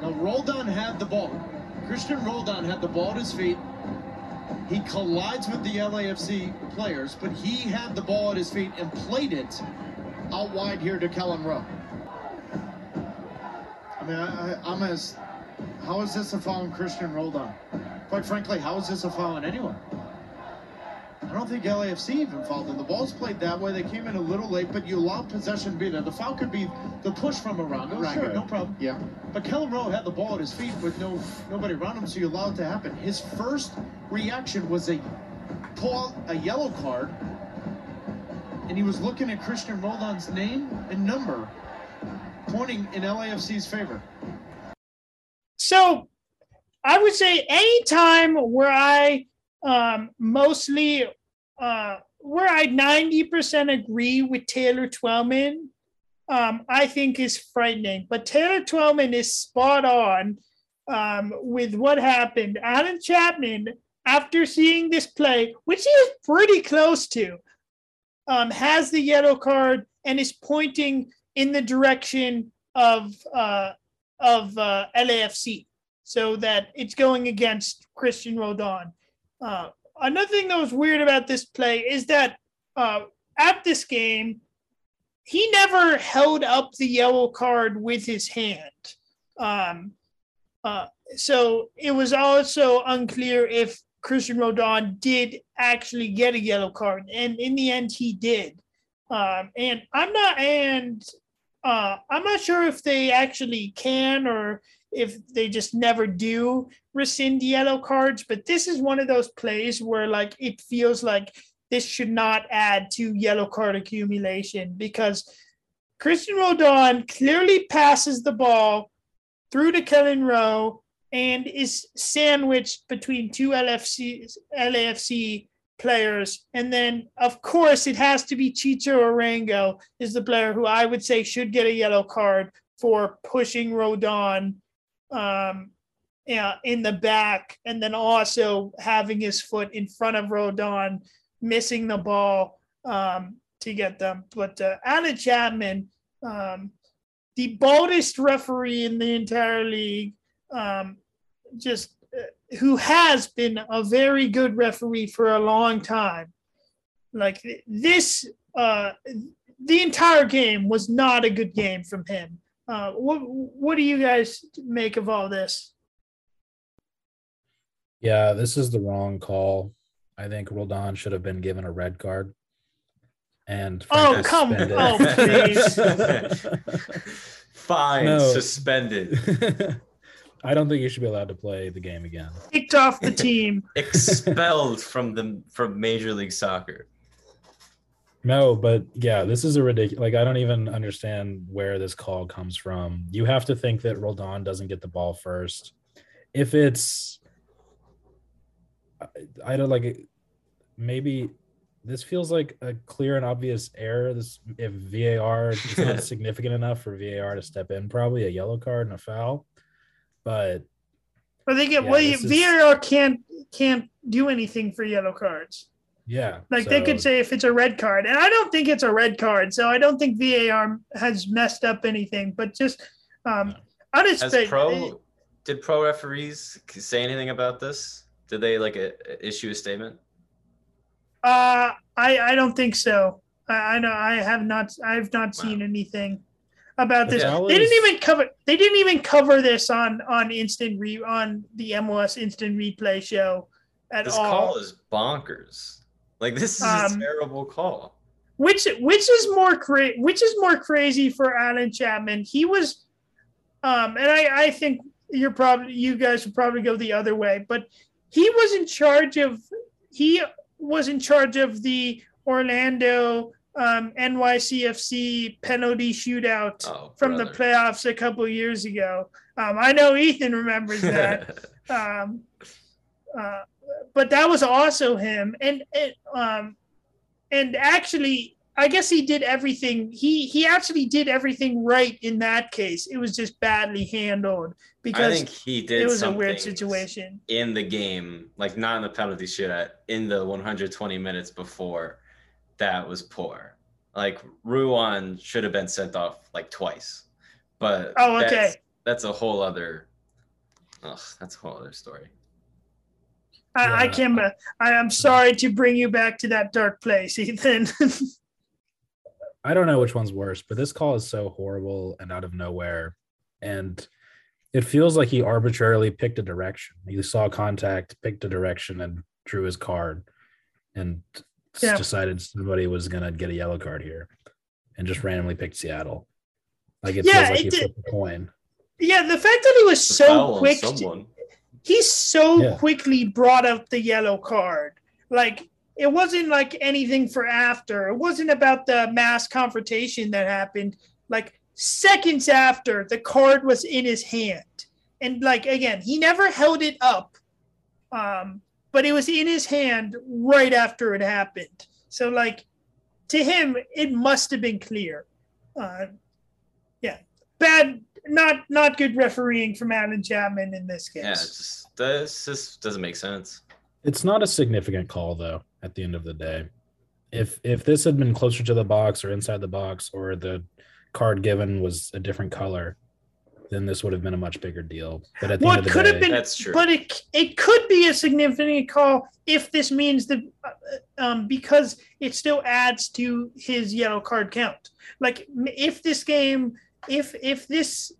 Now Roldan had the ball. Cristian Roldan had the ball at his feet. He collides with the LAFC players, but he had the ball at his feet and played it Out wide here to Kelyn Rowe. I mean, I, I, I'm as. How is this a foul on Cristian Roldan? Quite frankly, how is this a foul on anyone? I don't think LAFC even fouled him. The ball's played that way. They came in a little late, but you allow possession to be there. The foul could be the push from Arango. Right, sure, right. no problem. Yeah. But Kelyn Rowe had the ball at his feet with no nobody around him, so you allow it to happen. His first reaction was a pull a yellow card, and he was looking at Cristian Roldan's name and number, pointing in LAFC's favor. So I would say anytime where I um, mostly uh, where I 90% agree with Taylor Twellman, um, I think is frightening. But Taylor Twellman is spot on um, with what happened. Allen Chapman, after seeing this play, which he is pretty close to, um, has the yellow card and is pointing in the direction of uh, of uh, LAFC, so that it's going against Christian Rodon. Uh, another thing that was weird about this play is that uh, at this game, he never held up the yellow card with his hand. Um, uh, so it was also unclear if Christian Rodon did actually get a yellow card, and in the end, he did. Um, and I'm not, and uh, I'm not sure if they actually can or if they just never do rescind yellow cards. But this is one of those plays where, like, it feels like this should not add to yellow card accumulation because Christian Rodon clearly passes the ball through to Kelyn Rowe and is sandwiched between two LFC LAFC players. And then, of course, it has to be Chicho Arango is the player who I would say should get a yellow card for pushing Rodon um, yeah, in the back and then also having his foot in front of Rodon, missing the ball um, to get them. But uh, Allen Chapman, um, the boldest referee in the entire league, um, just uh, who has been a very good referee for a long time. Like this, uh, the entire game was not a good game from him. Uh, what what do you guys make of all this? Yeah, this is the wrong call. I think Roldan should have been given a red card. And Oh, come- suspended. oh, Fine, No. suspended, I don't think you should be allowed to play the game again. Kicked off the team. expelled from the from Major League Soccer. No, but yeah, this is a ridiculous. Like, I don't even understand where this call comes from. You have to think that Roldan doesn't get the ball first. If it's, I, I don't like, maybe this feels like a clear and obvious error. This, if VAR is not significant enough for VAR to step in, probably a yellow card and a foul. But But they get Yeah, well, this is- VAR can't can't do anything for yellow cards. Yeah, Like they could say if it's a red card, and I don't think it's a red card, so I don't think VAR has messed up anything. But just um, As unexpected. pro, did pro referees say anything about this? Did they like a, issue a statement? Uh, I I don't think so. I, I know I have not. I have not Wow. seen anything about this. Yeah, I They didn't even cover. They didn't even cover this on on instant re on the MLS instant replay show at This all. This call is bonkers. Like this is Um, a terrible call. which which is more cra- which is more crazy for Allen Chapman. He was, um, and I I think you're probably you guys would probably go the other way, but he was in charge of he was in charge of the Orlando um, NYCFC penalty shootout Oh, from the playoffs a couple years ago. Um, I know Ethan remembers that um, uh, but that was also him and and um and actually i guess he did everything he he actually did everything right in that case it was just badly handled I because think he did. it was a weird situation in the game, like not in the penalty shootout, in the 120 minutes before. That was poor. Like Ruan should have been sent off like twice, but Oh, okay. that's, that's a whole other. Ugh, that's a whole other story. I, I can't. I, I'm sorry to bring you back to that dark place, Ethan. I don't know which one's worse, but this call is so horrible and out of nowhere. And it feels like he arbitrarily picked a direction. He saw contact, picked a direction, and drew his card and s- Yeah. decided somebody was going to get a yellow card here and just randomly picked Seattle. Like it Yeah, feels like it he did- flipped a coin. yeah, the fact that he was so quick. to- someone. He so Yeah. quickly brought up the yellow card. Like it wasn't like anything for after. It wasn't about the mass confrontation that happened. Like seconds after, the card was in his hand, and like again, he never held it up, um, but it was in his hand right after it happened. So like to him, it must have been clear. Uh, yeah, bad. Not not good refereeing from Allen Chapman in this case. Yeah, it just this just doesn't make sense. It's not a significant call though at the end of the day. If if this had been closer to the box or inside the box or the card given was a different color, then this would have been a much bigger deal. But at the What end of the could day, have been- That's true. But it it could be a significant call if this means that uh, um, because it still adds to his yellow card count. Like if this game, if if this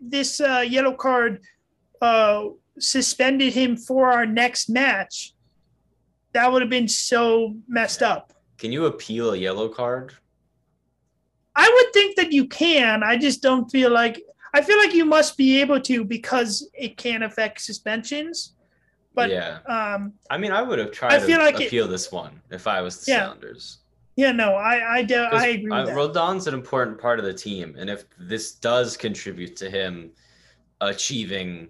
this uh, yellow card uh, suspended him for our next match, that would have been so messed up. Can you appeal a yellow card? I would think that you can. I just don't feel like I feel like you must be able to because it can affect suspensions. But yeah, um, I mean, I would have tried I feel to like it- appeal this one if I was the Yeah. Sounders. Yeah, no, I I, 'Cause, I agree uh, that. Rodon's an important part of the team, and if this does contribute to him achieving,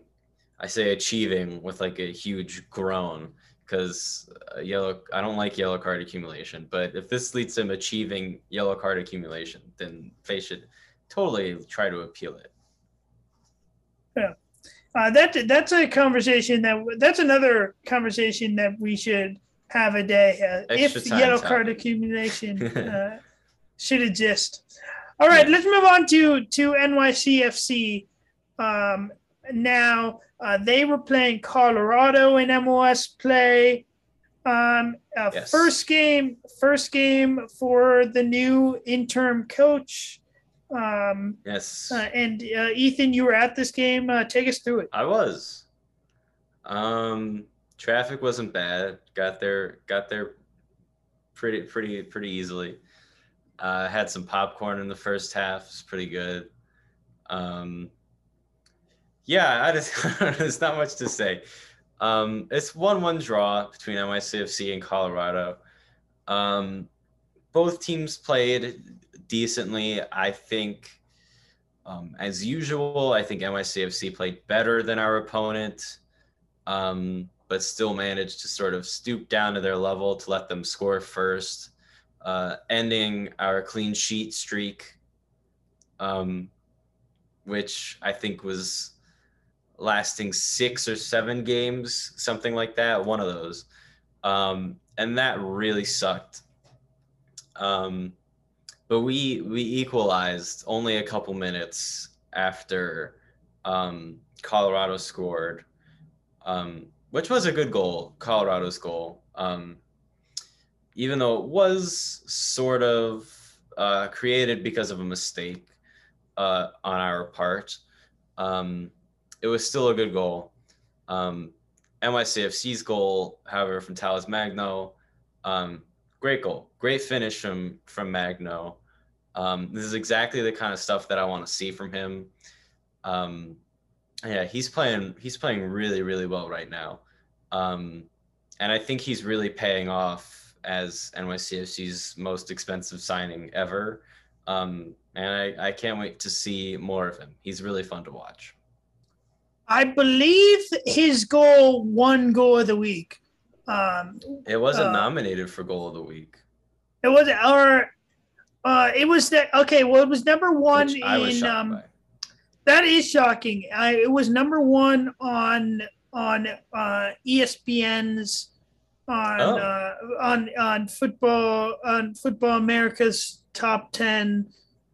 I say achieving with like a huge groan, because yellow. I don't like yellow card accumulation, but if this leads to him achieving yellow card accumulation, then they should totally try to appeal it. Yeah. Uh, that that's a conversation that that's another conversation that we should have a day uh, if time yellow topic. card accumulation uh, should exist. All right, let's move on to to NYCFC. Um, now uh, they were playing Colorado in MLS play. Um, uh, Yes. First game, first game for the new interim coach. Um, Yes. uh, and uh, Ethan, you were at this game. Uh, take us through it. I was. Um, traffic wasn't bad. Got there, got there pretty, pretty, pretty easily. Uh, had some popcorn in the first half. It's pretty good. Um, yeah, I just there's not much to say. Um, it's one-one draw between NYCFC and Colorado. Um, both teams played decently. I think um, as usual, I think NYCFC played better than our opponent, um, but still managed to sort of stoop down to their level to let them score first, uh, ending our clean sheet streak, um, which I think was lasting six or seven games, something like that, one of those. Um, and that really sucked. Um, but we we equalized only a couple minutes after um, Colorado scored, um, which was a good goal, Colorado's goal. Um, even though it was sort of uh, created because of a mistake uh, on our part, um, it was still a good goal. Um, NYCFC's goal, however, from Talles Magno, um, great goal, great finish from from Magno. Um, this is exactly the kind of stuff that I want to see from him. Um, yeah, he's playing he's playing really really well right now, um, and I think he's really paying off as NYCFC's most expensive signing ever. Um, and I, I can't wait to see more of him. He's really fun to watch. I believe his goal won goal of the week. Um, It wasn't Uh, nominated for goal of the week. it was or uh, it was that okay. Well, it was number one which in um. by. That is shocking. I, it was number one on on uh, ESPN's on Oh. uh, on on football on Football America's top ten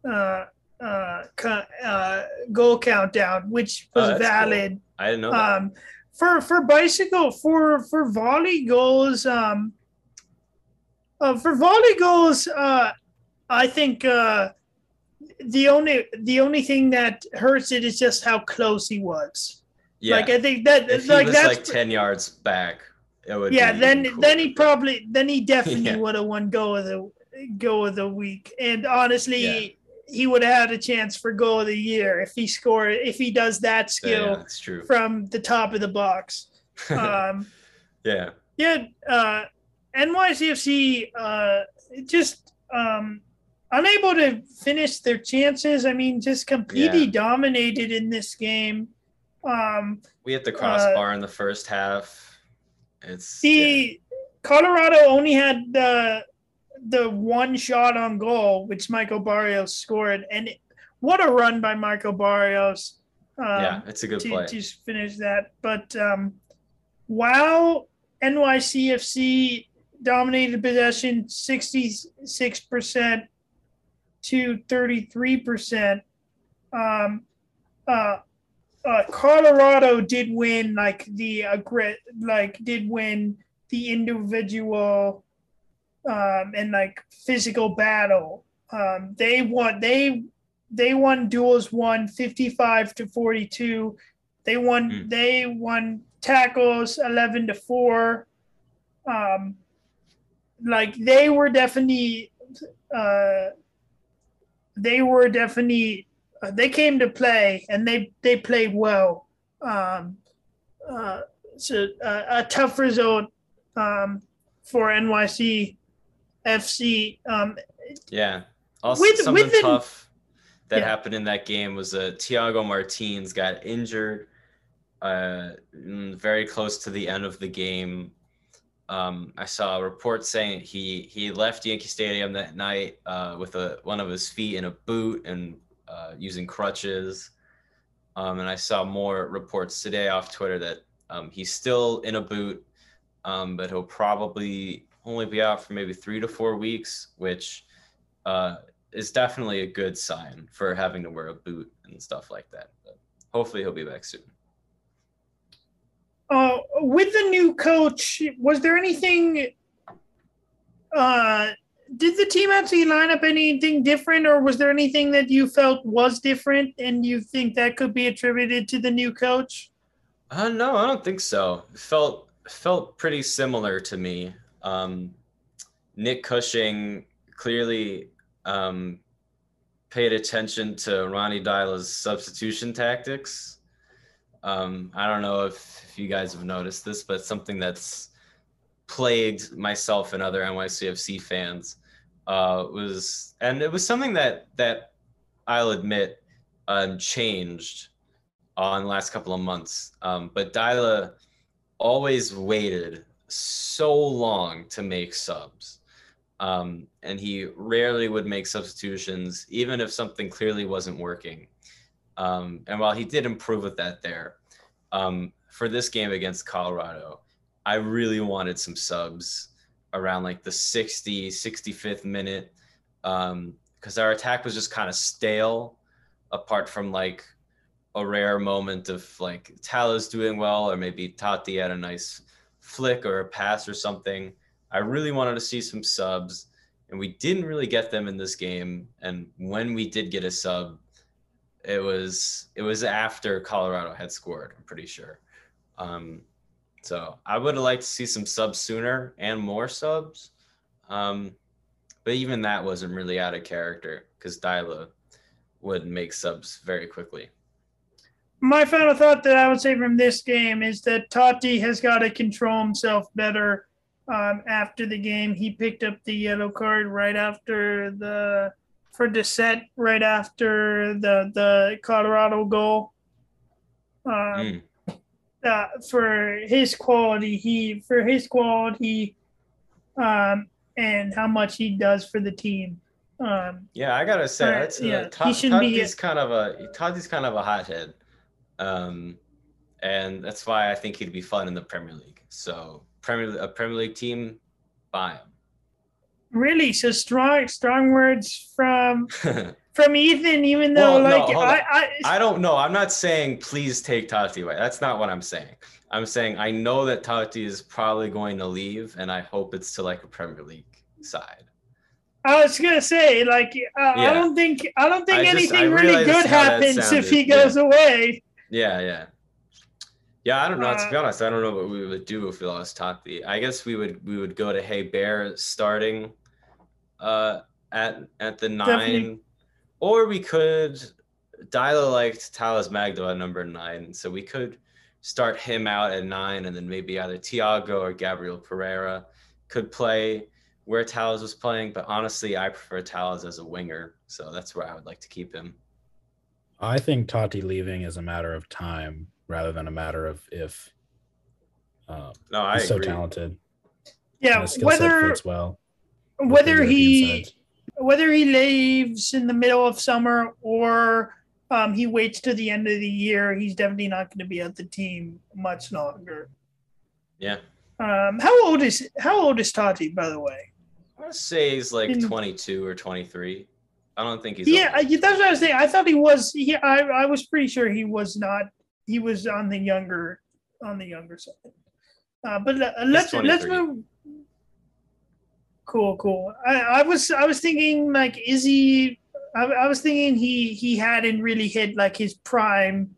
uh, uh, uh, goal countdown, which Oh, was cool. valid. I didn't know that. Um, for for bicycle for for volley goals, um, uh, for volley goals, uh, I think uh, the only the only thing that hurts it is just how close he was. yeah. Like I think that if like was that's like 10 yards back, it would yeah. Then even then he probably then he definitely Yeah. would have won goal of the goal of the week. And honestly. Yeah. He would have had a chance for goal of the year if he scored if he does that Yeah, skill that's true. from the top of the box. Um, yeah. yeah, uh, NYCFC uh, just um, unable to finish their chances. I mean, just completely Yeah. dominated in this game. Um, We hit the Uh, crossbar in the first half. It's yeah. the Colorado only had the the one shot on goal, which Michael Barrios scored, and it- what a run by Michael Barrios. Um, yeah, it's a good to play. just finish that. But um, while NYCFC dominated possession 66% to 33%, um, uh, uh, Colorado did win like the aggre- like did win the individual um, and like physical battle. Um, they won. They they won duels won 55 to 42 they won Mm. they won tackles 11 to 4 um like they were definitely uh they were definitely uh, they came to play and they they played well um uh so uh, a tough result um for NYC FC um Yeah. Also, With- something the- tough that Yeah. happened in that game was uh, Thiago Martins got injured uh, mm, very close to the end of the game. Um, I saw a report saying he he left Yankee Stadium that night uh, with a one of his feet in a boot and uh, using crutches. Um, and I saw more reports today off Twitter that um, he's still in a boot, um, but he'll probably only be out for maybe three to four weeks, which uh, is definitely a good sign for having to wear a boot and stuff like that. But hopefully he'll be back soon. uh, with the new coach, was there anything? Uh, did the team actually line up anything different, or was there anything that you felt was different, and you think that could be attributed to the new coach? Uh, no, I don't think so. It felt felt pretty similar to me. Um, Nick Cushing clearly um, paid attention to Ronny Deila's substitution tactics. Um, I don't know if, if you guys have noticed this, but something that's plagued myself and other NYCFC fans uh, was, and it was something that that I'll admit um, changed on the last couple of months. Um, but Deila always waited so long to make subs. Um, and he rarely would make substitutions, even if something clearly wasn't working. Um, and while he did improve with that there, um, for this game against Colorado, I really wanted some subs around like the 60, 65th minute, because our attack was just kind of stale, apart from like a rare moment of like Talles doing well, or maybe Taty had a nice flick or a pass or something. I really wanted to see some subs, and we didn't really get them in this game. And when we did get a sub, it was it was after Colorado had scored. I'm pretty sure. Um, so I would have liked to see some subs sooner and more subs. Um, but even that wasn't really out of character because Deila would make subs very quickly. My final thought that I would say from this game is that Taty has got to control himself better. Um, after the game, he picked up the yellow card right after the for Dissent, right after the the Colorado goal. Um, Mm. uh, for his quality, he for his quality, um, and how much he does for the team. Um, Yeah, I gotta say, Right, that's, uh, yeah, Ta- he shouldn't be- kind of a Taty's kind of a hothead, um, and that's why I think he'd be fun in the Premier League. So Premier a Premier League team, buy really, so strong, strong words from from Ethan, even though Well, like hold I. I, I don't know. I'm not saying please take Taty away. That's not what I'm saying. I'm saying I know that Taty is probably going to leave, and I hope it's to like a Premier League side. I was gonna say like uh, I don't think I don't think I just- anything really good happens if he sounded, yeah. goes away. Yeah, yeah. Yeah, I don't know. to Uh, be honest, I don't know what we would do if we lost Taty. I guess we would we would go to Héber starting uh at at the nine. Definitely. Or we could Deila liked Talles Magno at number nine. So we could start him out at nine and then maybe either Thiago or Gabriel Pereira could play where Talles was playing. But honestly, I prefer Talles as a winger. So that's where I would like to keep him. I think Taty leaving is a matter of time rather than a matter of if. Uh, No, I he's so agree. talented. Yeah, and his skill set whether fits well. whether he sides. whether he leaves in the middle of summer or um, he waits to the end of the year, he's definitely not going to be at the team much longer. Yeah. Um, how old is how old is Taty, by the way? I want to say he's like In- 22 or 23. I don't think he's. Yeah, old. I- that's what I was saying. I thought he was. He, I, I was pretty sure he was not. He was on the younger, on the younger side. Uh, but uh, let's let's move. Cool, cool. I, I was I was thinking like, is he? I, I was thinking he he hadn't really hit like his prime,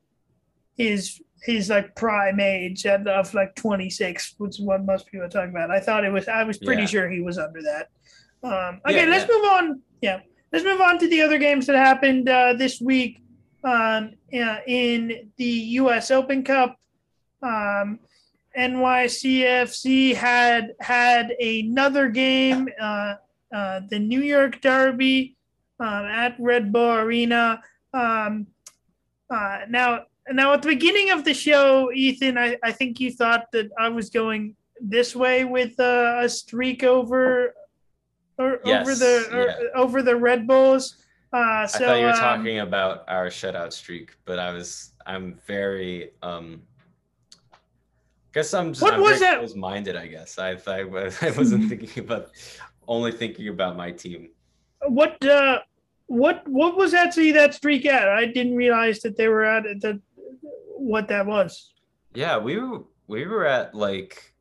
his his like prime age at, of like 26, which is what most people are talking about. I thought it was. I was pretty Yeah. sure he was under that. Um, okay, Yeah, let's yeah. move on. Yeah, let's move on to the other games that happened uh, this week um, uh, in the U.S. Open Cup. Um, NYCFC had had another game, uh, uh, the New York Derby um, at Red Bull Arena. Um, uh, now, now at the beginning of the show, Ethan, I, I think you thought that I was going this way with uh, a streak over or over Yes, the or, yeah. over the Red Bulls. Uh, so I thought you were um, talking about our shutout streak, but I was. I'm very. um Guess I'm just. What I'm was that? Close-minded, I guess. I I, I wasn't thinking about. Only thinking about my team. What uh what what was that? See that streak at? I didn't realize that they were at that what that was. Yeah, we were we were at like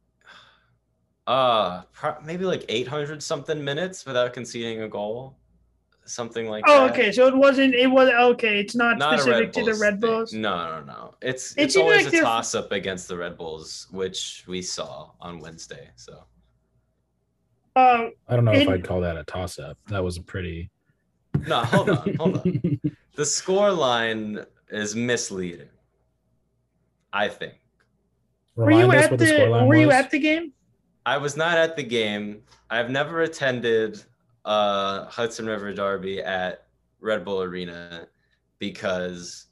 uh pro- maybe like 800 something minutes without conceding a goal. Something like Oh, that. okay. So it wasn't it was okay, it's not, Not specific to the Bulls Red thing. Bulls. No, no, no. It's It it's always like a they're- toss up against the Red Bulls, which we saw on Wednesday. So Uh I don't know if I'd call that a toss up. That was a pretty. no, hold on, hold on. The score line is misleading. I think. were you Remind us at what the, scoreline were you was? at the game? I was not at the game. I've never attended uh Hudson River Derby at Red Bull Arena because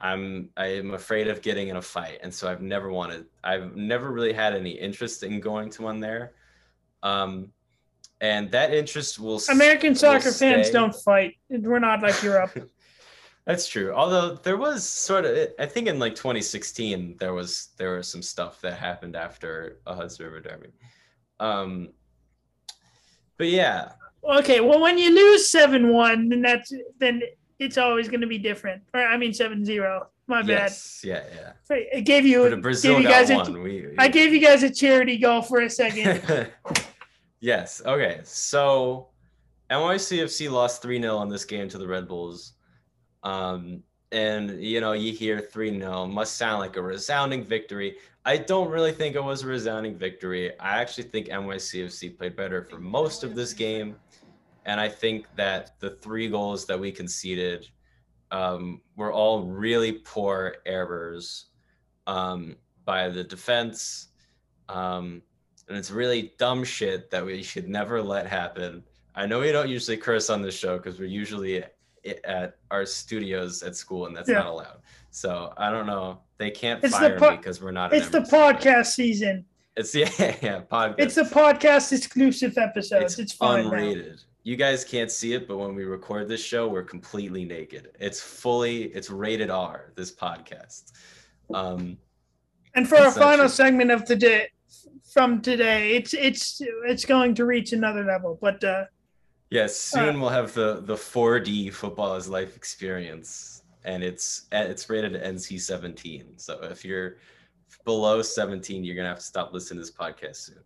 I'm I am afraid of getting in a fight, and so I've never wanted. I've never really had any interest in going to one there, um, and that interest will. American will soccer fans stay. don't fight. We're not like Europe. That's true. Although there was sort of, I think in like 2016 there was there was some stuff that happened after a Hudson River Derby. Um, but yeah, okay, well when you lose seven one, then that's then it's always gonna be different. Or I mean seven zero. My bad. yes, yeah, yeah. It gave you But Brazil gave you got guys a, one. We, I gave you guys a charity goal for a second. yes. Okay. So NYCFC lost 3 0 in this game to the Red Bulls. Um, and, you know, you hear 3 0, must sound like a resounding victory. I don't really think it was a resounding victory. I actually think NYCFC played better for most of this game. And I think that the three goals that we conceded um, were all really poor errors um, by the defense. Um, and it's really dumb shit that we should never let happen. I know we don't usually curse on this show because we're usually at our studios at school and that's Yeah. not allowed. So I don't know. They can't It's fire po- me because we're not. it's the podcast season. It's yeah, yeah, podcast. It's the podcast exclusive episodes. It's, It's fine now. You guys can't see it, but when we record this show, we're completely naked. It's fully, it's rated R. This podcast. Um, And for our final segment of the day from today, it's it's it's going to reach another level. But uh Yes, soon we'll have the the 4D Futbol is life experience, and it's it's rated NC 17. So if you're below 17, you're gonna have to stop listening to this podcast soon.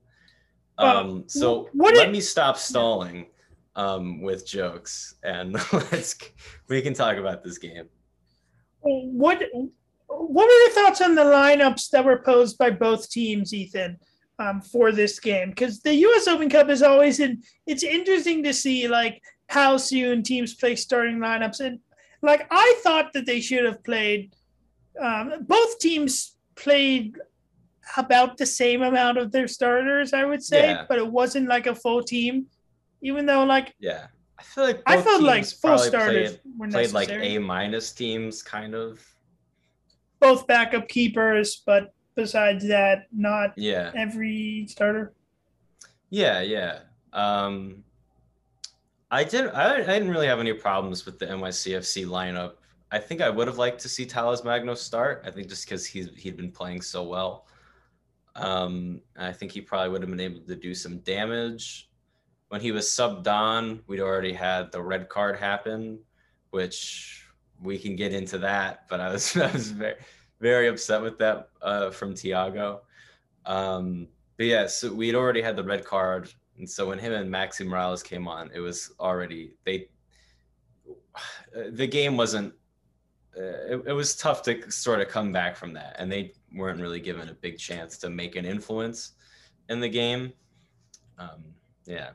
Uh, Um, so what let it- me stop stalling um, with jokes, and let's we can talk about this game. What what are your thoughts on the lineups that were posed by both teams, Ethan, um, for this game? Because the U.S. Open Cup is always in. It's interesting to see like how soon teams play starting lineups, and like I thought that they should have played. Um, both teams played about the same amount of their starters, I would say, Yeah. but it wasn't like a full team. Even though, like, Yeah, I feel like I felt like probably starters played, were played like. A minus teams, kind of. both backup keepers, but besides that, not Yeah. every starter. Yeah, yeah. Um, I did. I, I didn't really have any problems with the NYCFC lineup. I think I would have liked to see Talles Magno start. I think just because he's he'd been playing so well. Um, I think he probably would have been able to do some damage. When he was subbed on, we'd already had the red card happen, which we can get into that. But I was I was very very upset with that uh, from Thiago. Um, but yeah, so we'd already had the red card, and so when him and Maxi Moralez came on, it was already they. The game wasn't. Uh, it, it was tough to sort of come back from that, and they weren't really given a big chance to make an influence in the game. Um, yeah.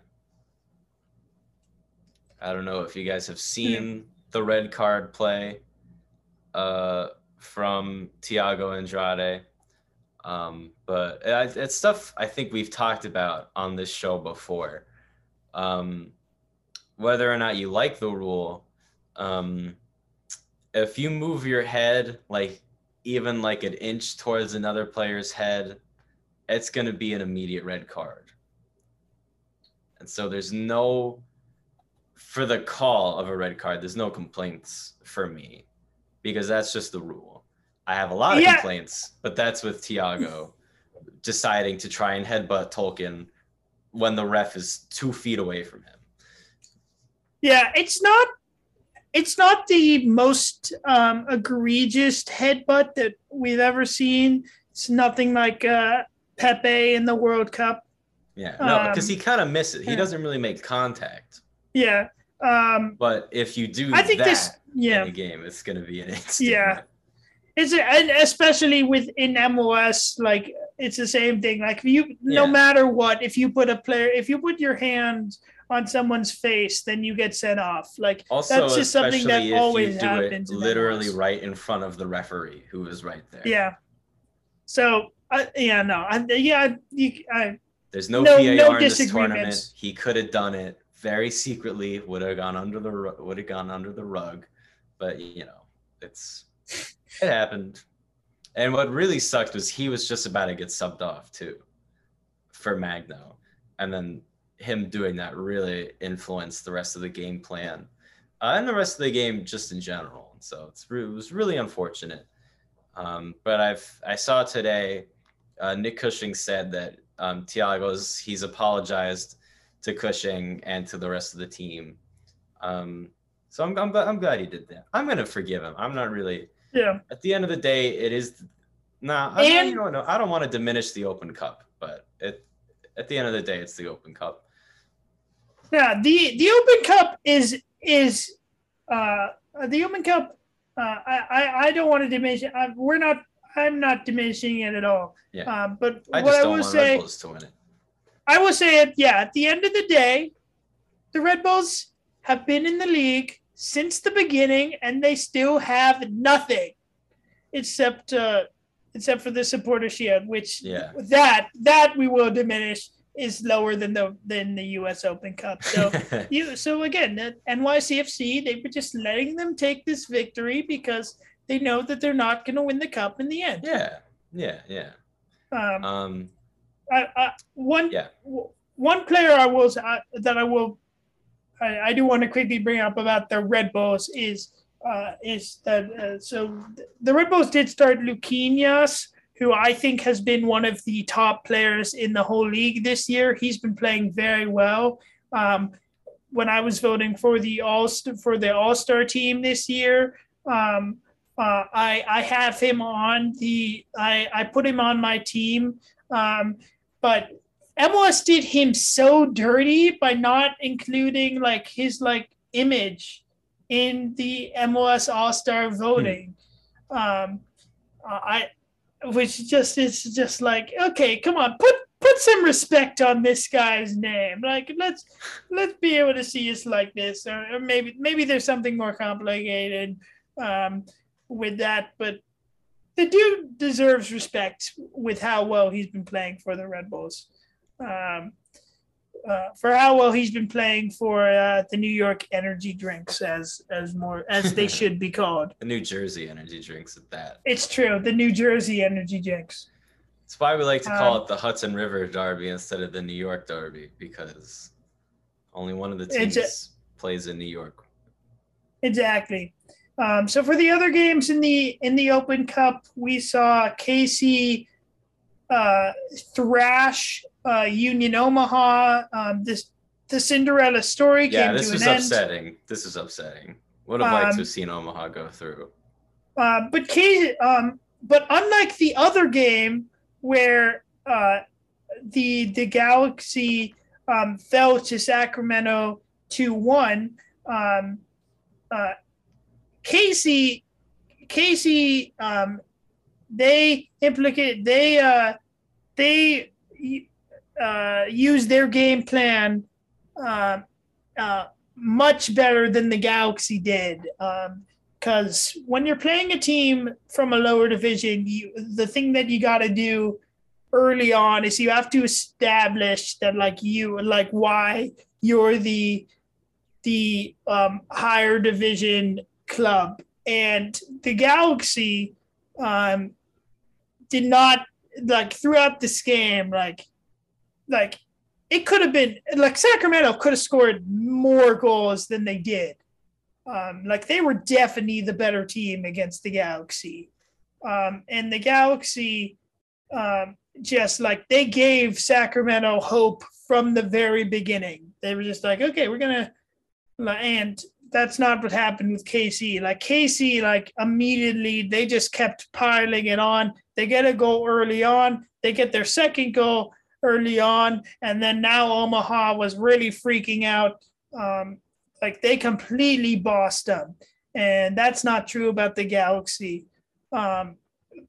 I don't know if you guys have seen the red card play uh, from Thiago Andrade. Um, but it, it's stuff I think we've talked about on this show before. Um, whether or not you like the rule, um, if you move your head like even like an inch towards another player's head, it's going to be an immediate red card. And so there's no, for the call of a red card, there's no complaints for me because that's just the rule. I have a lot of Yeah. complaints, but that's with Thiago deciding to try and headbutt Tolkin when the ref is two feet away from him. Yeah, it's not. It's not the most um, egregious headbutt that we've ever seen. It's nothing like uh, Pepe in the World Cup. Yeah, no, because Um, he kind of misses. He doesn't really make contact. Yeah, um, But if you do I think that this. Yeah, in a game, it's going to be an instant. Yeah. It's a, and especially within MLS, like it's the same thing. Like you, no Yeah. matter what, if you put a player, if you put your hand on someone's face, then you get sent off. Like Also, That's just something that always happens it literally MLS. right in front of the referee who is right there. yeah. So uh, yeah, no, I, yeah, you, I, There's no, No- VAR no in this tournament. He could have done it very secretly. Would have gone under the would have gone under the rug, but you know, it's it happened. And what really sucked was he was just about to get subbed off too, for Magno, and then him doing that really influenced the rest of the game plan, uh, and the rest of the game just in general. So it's it was really unfortunate. Um, but I've I saw today uh, Nick Cushing said that um, Thiago's he's apologized to Cushing and to the rest of the team. Um, so I'm, I'm I'm glad he did that. I'm gonna forgive him. I'm not really. yeah, At the end of the day, it is. Nah, I, And- you know, no, I don't want to diminish the Open Cup, but it at the end of the day, it's the Open Cup. yeah. The the Open Cup is is uh the Open Cup. Uh, I, I I don't want to diminish. it. I, we're not. I'm not diminishing it at all. Yeah. Uh, but I what just I don't will want say, Red Bulls to win it. I will say it. Yeah, at the end of the day, the Red Bulls have been in the league since the beginning, and they still have nothing except uh, except for the supporter shield, which Yeah. that that we will diminish is lower than the than the U.S. Open Cup. So you so again, the NYCFC they were just letting them take this victory because they know that they're not going to win the cup in the end. yeah, yeah, yeah. Um, Um, I, I, one Yeah. w- one player I will uh, that I will I, I do want to quickly bring up about the Red Bulls is uh, is that uh, so the Red Bulls did start Luquinhas, who I think has been one of the top players in the whole league this year. He's been playing very well. Um, when I was voting for the all for the All Star team this year. Um, uh, I I have him on the I I put him on my team, um, but MLS did him so dirty by not including like his like image in the MLS All Star voting. Um, I which just is just like okay, come on, put put some respect on this guy's name. Like let's let's be able to see us like this, or, or maybe maybe there's something more complicated um, with that. But the dude deserves respect with how well he's been playing for the Red Bulls. Um, uh, for how well he's been playing for uh, the New York Energy Drinks, as as more as they should be called. the New Jersey Energy Drinks at that. It's true, the New Jersey Energy Drinks. That's why we like to call Um, it the Hudson River Derby instead of the New York Derby because only one of the teams It's plays in New York. Exactly. Um, so for the other games in the in the Open Cup, we saw KC uh, thrash uh, Union Omaha. Um, this the Cinderella story Yeah, came this to an end. upsetting. This is upsetting. Would have liked Um, to have seen Omaha go through. Uh, but KC, um, but unlike the other game where uh, the the Galaxy um, fell to Sacramento two one, um, uh, KC KC um, they implicate they uh, they uh, use their game plan uh, uh, much better than the Galaxy did. Um, because when you're playing a team from a lower division, you the thing that you got to do early on is you have to establish that like you like why you're the the um, higher division club and the Galaxy um, did not like throughout this game like like it could have been like Sacramento could have scored more goals than they did um, like they were definitely the better team against the Galaxy. Um, and the Galaxy um, just like they gave Sacramento hope from the very beginning. They were just like, okay, we're gonna, and that's not what happened with KC. Like KC, like immediately they just kept piling it on. They get a goal early on. They get their second goal early on, and then now Omaha was really freaking out. Um, like they completely bossed them, and that's not true about the Galaxy. Um,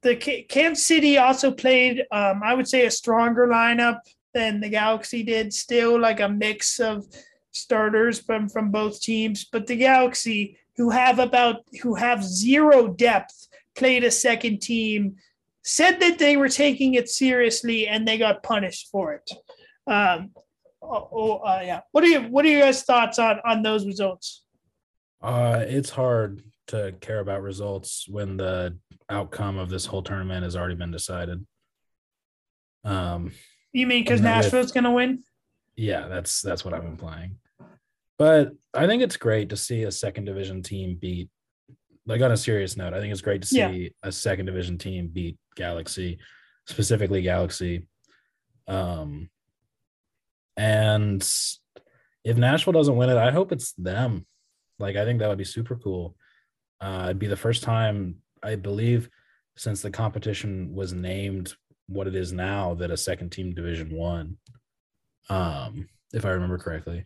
the K- Kansas City also played, um, I would say, a stronger lineup than the Galaxy did. Still, like a mix of starters from from both teams, but the Galaxy, who have about who have zero depth, played a second team. Said that they were taking it seriously, and they got punished for it. Um, Oh, oh uh, yeah. What are you? What are your guys' thoughts on on those results? Uh, it's hard to care about results when the outcome of this whole tournament has already been decided. Um, You mean because Nashville's gonna win? yeah, that's that's what I'm implying. But I think it's great to see a second division team beat. Like on a serious note, I think it's great to see Yeah. a second division team beat Galaxy, specifically Galaxy. Um, and if Nashville doesn't win it, I hope it's them. Like I think that would be super cool. Uh, it'd be the first time I believe since the competition was named what it is now that a second team Division One, um, if I remember correctly.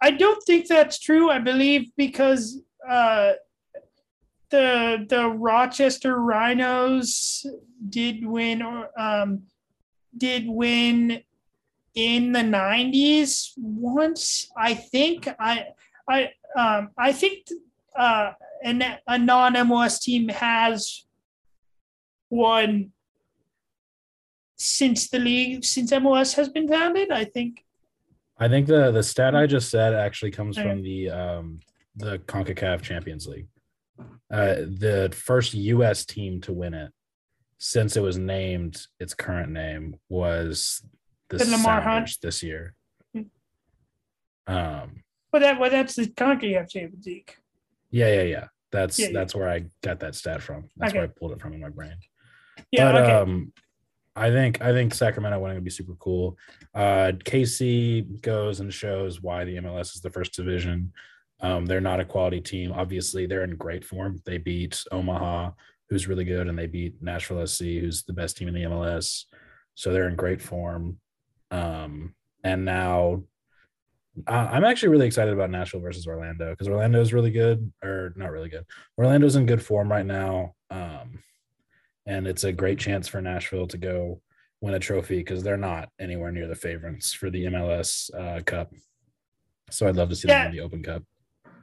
I don't think that's true. I believe because uh, the the Rochester Rhinos did win or um, did win in the '90s once. I think I I um, I think uh, an, a non MLS team has won since the league since MLS has been founded. I think I think the the stat I just said actually comes Okay. from the um, the Concacaf Champions League. Uh, the first U.S. team to win it since it was named its current name was the The Lamar Hunt? This year. Hmm. Um, But that well, that's the CONCACAF Champions League. yeah, yeah, yeah. That's Yeah, yeah. that's where I got that stat from. That's where I pulled it from in my brain. Yeah. but okay. um, I think I think Sacramento winning would be super cool. Uh, KC goes and shows why the MLS is the first division. Um, they're not a quality team. Obviously, they're in great form. They beat Omaha, who's really good, and they beat Nashville SC, who's the best team in the MLS. So they're in great form. Um, and now I'm actually really excited about Nashville versus Orlando because Orlando is really good, or not really good. Orlando's in good form right now. Um, and it's a great chance for Nashville to go win a trophy because they're not anywhere near the favorites for the MLS uh, Cup. So I'd love to see yeah. them in the Open Cup.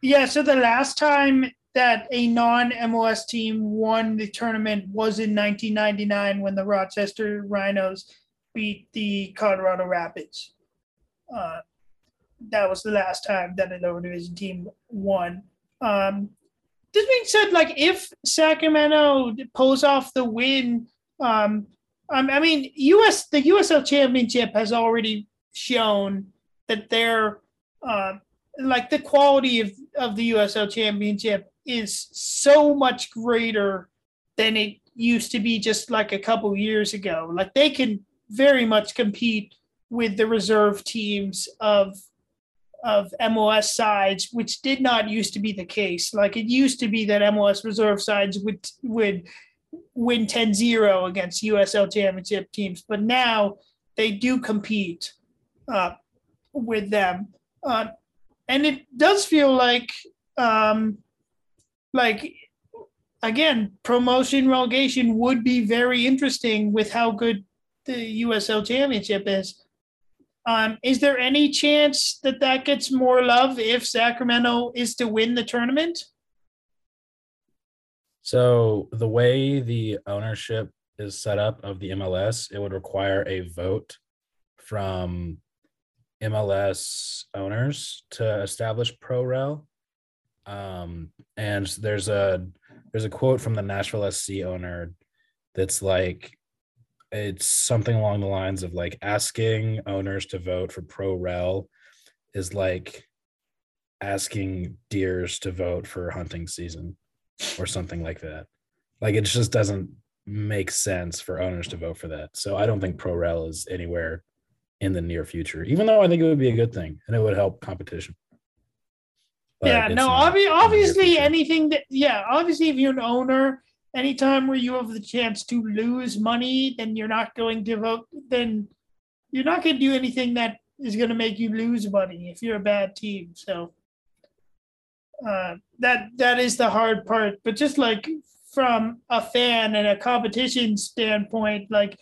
Yeah. So the last time that a non MLS team won the tournament was in 1999 when the Rochester Rhinos beat the Colorado Rapids. Uh, that was the last time that a lower division team won. Um, this being said, like if Sacramento pulls off the win, um, I mean, US the USL Championship has already shown that they're uh, like the quality of, of the USL Championship is so much greater than it used to be just like a couple years ago. Like they can very much compete with the reserve teams of of MLS sides, which did not used to be the case. Like it used to be that MLS reserve sides would would win 10-0 against USL championship teams, but now they do compete uh, with them. Uh, and it does feel like um, like again, promotion relegation would be very interesting with how good the USL championship is. Um, is there any chance that that gets more love if Sacramento is to win the tournament? So the way the ownership is set up of the MLS, it would require a vote from MLS owners to establish ProRel. Um, and there's a there's a quote from the Nashville SC owner that's like it's something along the lines of like asking owners to vote for pro rel is like asking deers to vote for hunting season or something like that. Like it just doesn't make sense for owners to vote for that. So i don't think pro rel is anywhere in the near future even though i think it would be a good thing and it would help competition. But yeah no obvi- obviously anything that yeah obviously if you're an owner anytime where you have the chance to lose money, then you're not going to vote. Then you're not going to do anything that is going to make you lose money if you're a bad team. So uh, that that is the hard part. But just like from a fan and a competition standpoint, like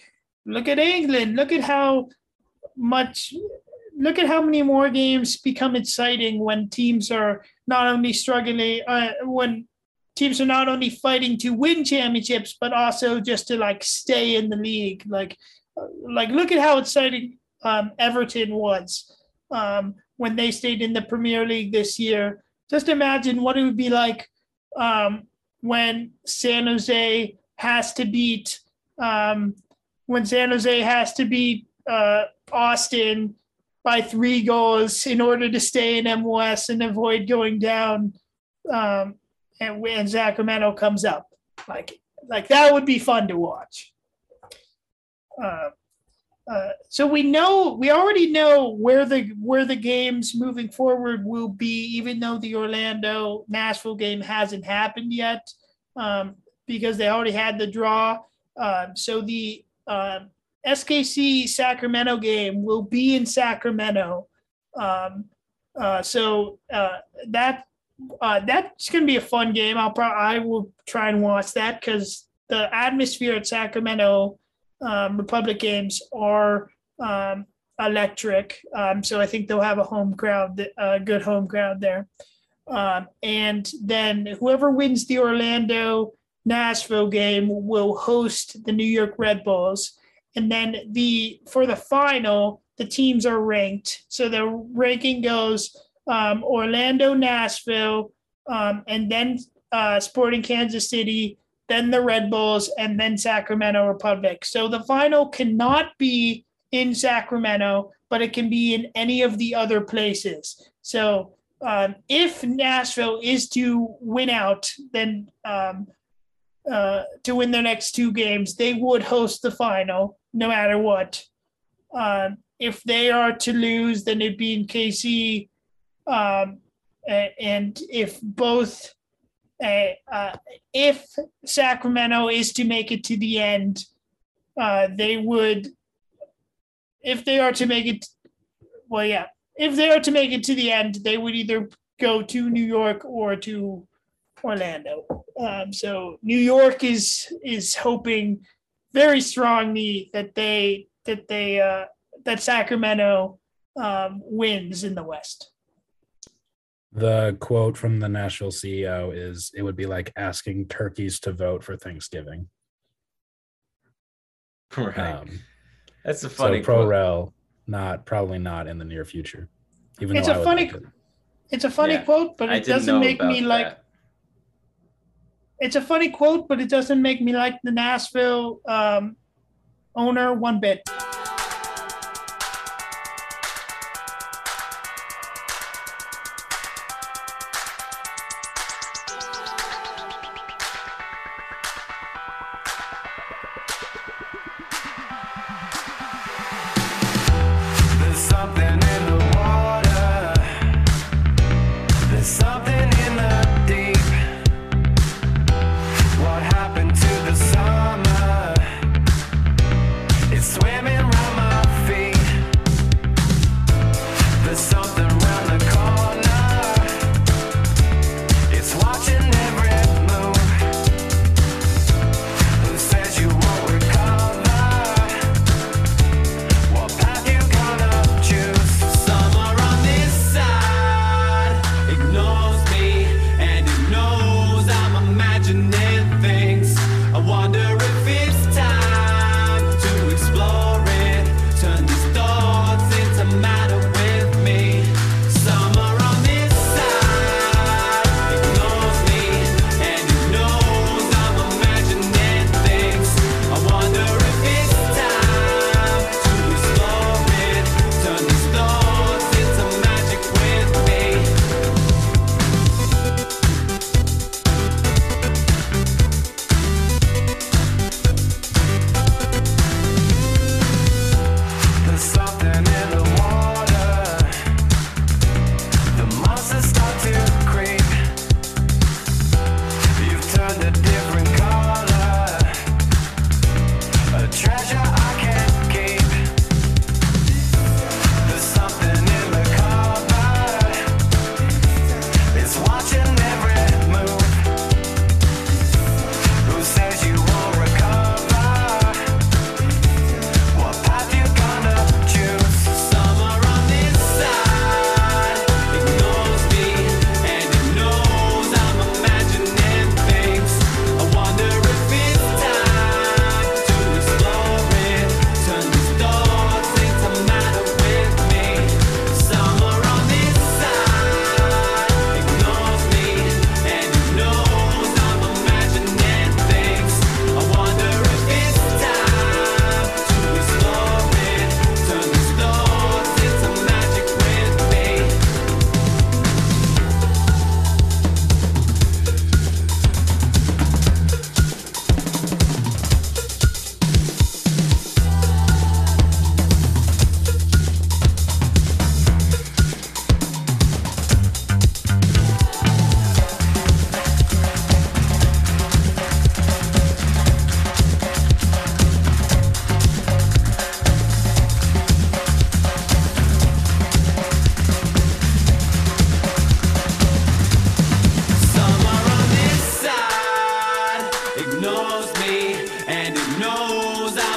look at England. Look at how much. Look at how many more games become exciting when teams are not only struggling uh, when teams are not only fighting to win championships but also just to like stay in the league. Like like look at how exciting um, everton was um, when they stayed in the premier league this year. Just imagine what it would be like um, when san jose has to beat um, when san jose has to beat uh, austin by three goals in order to stay in mls and avoid going down um, and when Sacramento comes up. Like like that would be fun to watch. Uh, uh, so we know we already know where the where the games moving forward will be, even though the Orlando Nashville game hasn't happened yet, um, because they already had the draw. Uh, so the uh, SKC Sacramento game will be in Sacramento. Um, uh, so uh, that uh, that's going to be a fun game. I'll probably I will try and watch that because the atmosphere at Sacramento um, Republic games are um, electric. Um, so I think they'll have a home crowd, a good home crowd there. Um, and then whoever wins the Orlando Nashville game will host the New York Red Bulls. And then the for the final, the teams are ranked. So the ranking goes um, Orlando, Nashville, um, and then uh, Sporting Kansas City, then the Red Bulls, and then Sacramento Republic. So the final cannot be in Sacramento, but it can be in any of the other places. So um, if Nashville is to win out, then um, uh, to win their next two games, they would host the final. no matter what. Um, if they are to lose, then it'd be in KC. Um, and if both, uh, if Sacramento is to make it to the end, uh, they would, if they are to make it, well, yeah, if they are to make it to the end, they would either go to New York or to Orlando. Um, so New York is is hoping very strongly that they that they uh, that Sacramento um, wins in the West. The quote from the Nashville CEO is it would be like asking turkeys to vote for Thanksgiving. Right. Um, That's a so funny pro quote. rel, not probably not in the near future. Even It's though a I would funny- like it. It's a funny Yeah, quote, but it doesn't make about me like. It's a funny quote, but it doesn't make me like the Nashville um, owner one bit.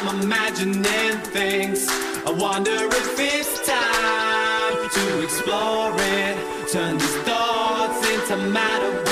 I'm imagining things. I wonder if it's time to explore it. Turn these thoughts into matter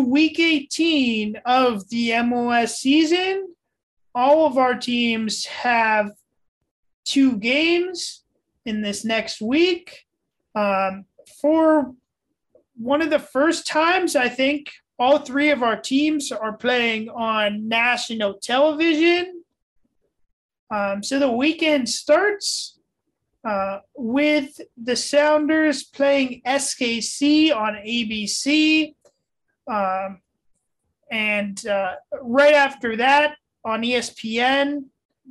week 18 of the MLS season. All of our teams have two games in this next week. Um, for one of the first times, I think all three of our teams are playing on national television. Um, so the weekend starts uh, with the Sounders playing SKC on ABC. Um, and uh, right after that, on ESPN,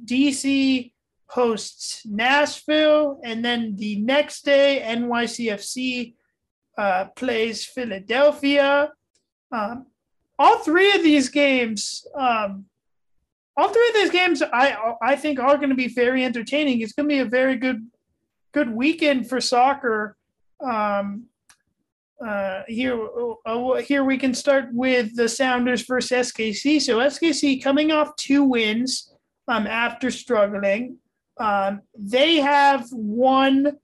DC hosts Nashville. And then the next day, NYCFC uh, plays Philadelphia. Um, all three of these games, um, all three of these games, I I think are going to be very entertaining. It's going to be a very good good weekend for soccer. Um, uh, here, uh, here we can start with the Sounders versus SKC. So SKC coming off two wins um, after struggling. Um, they have won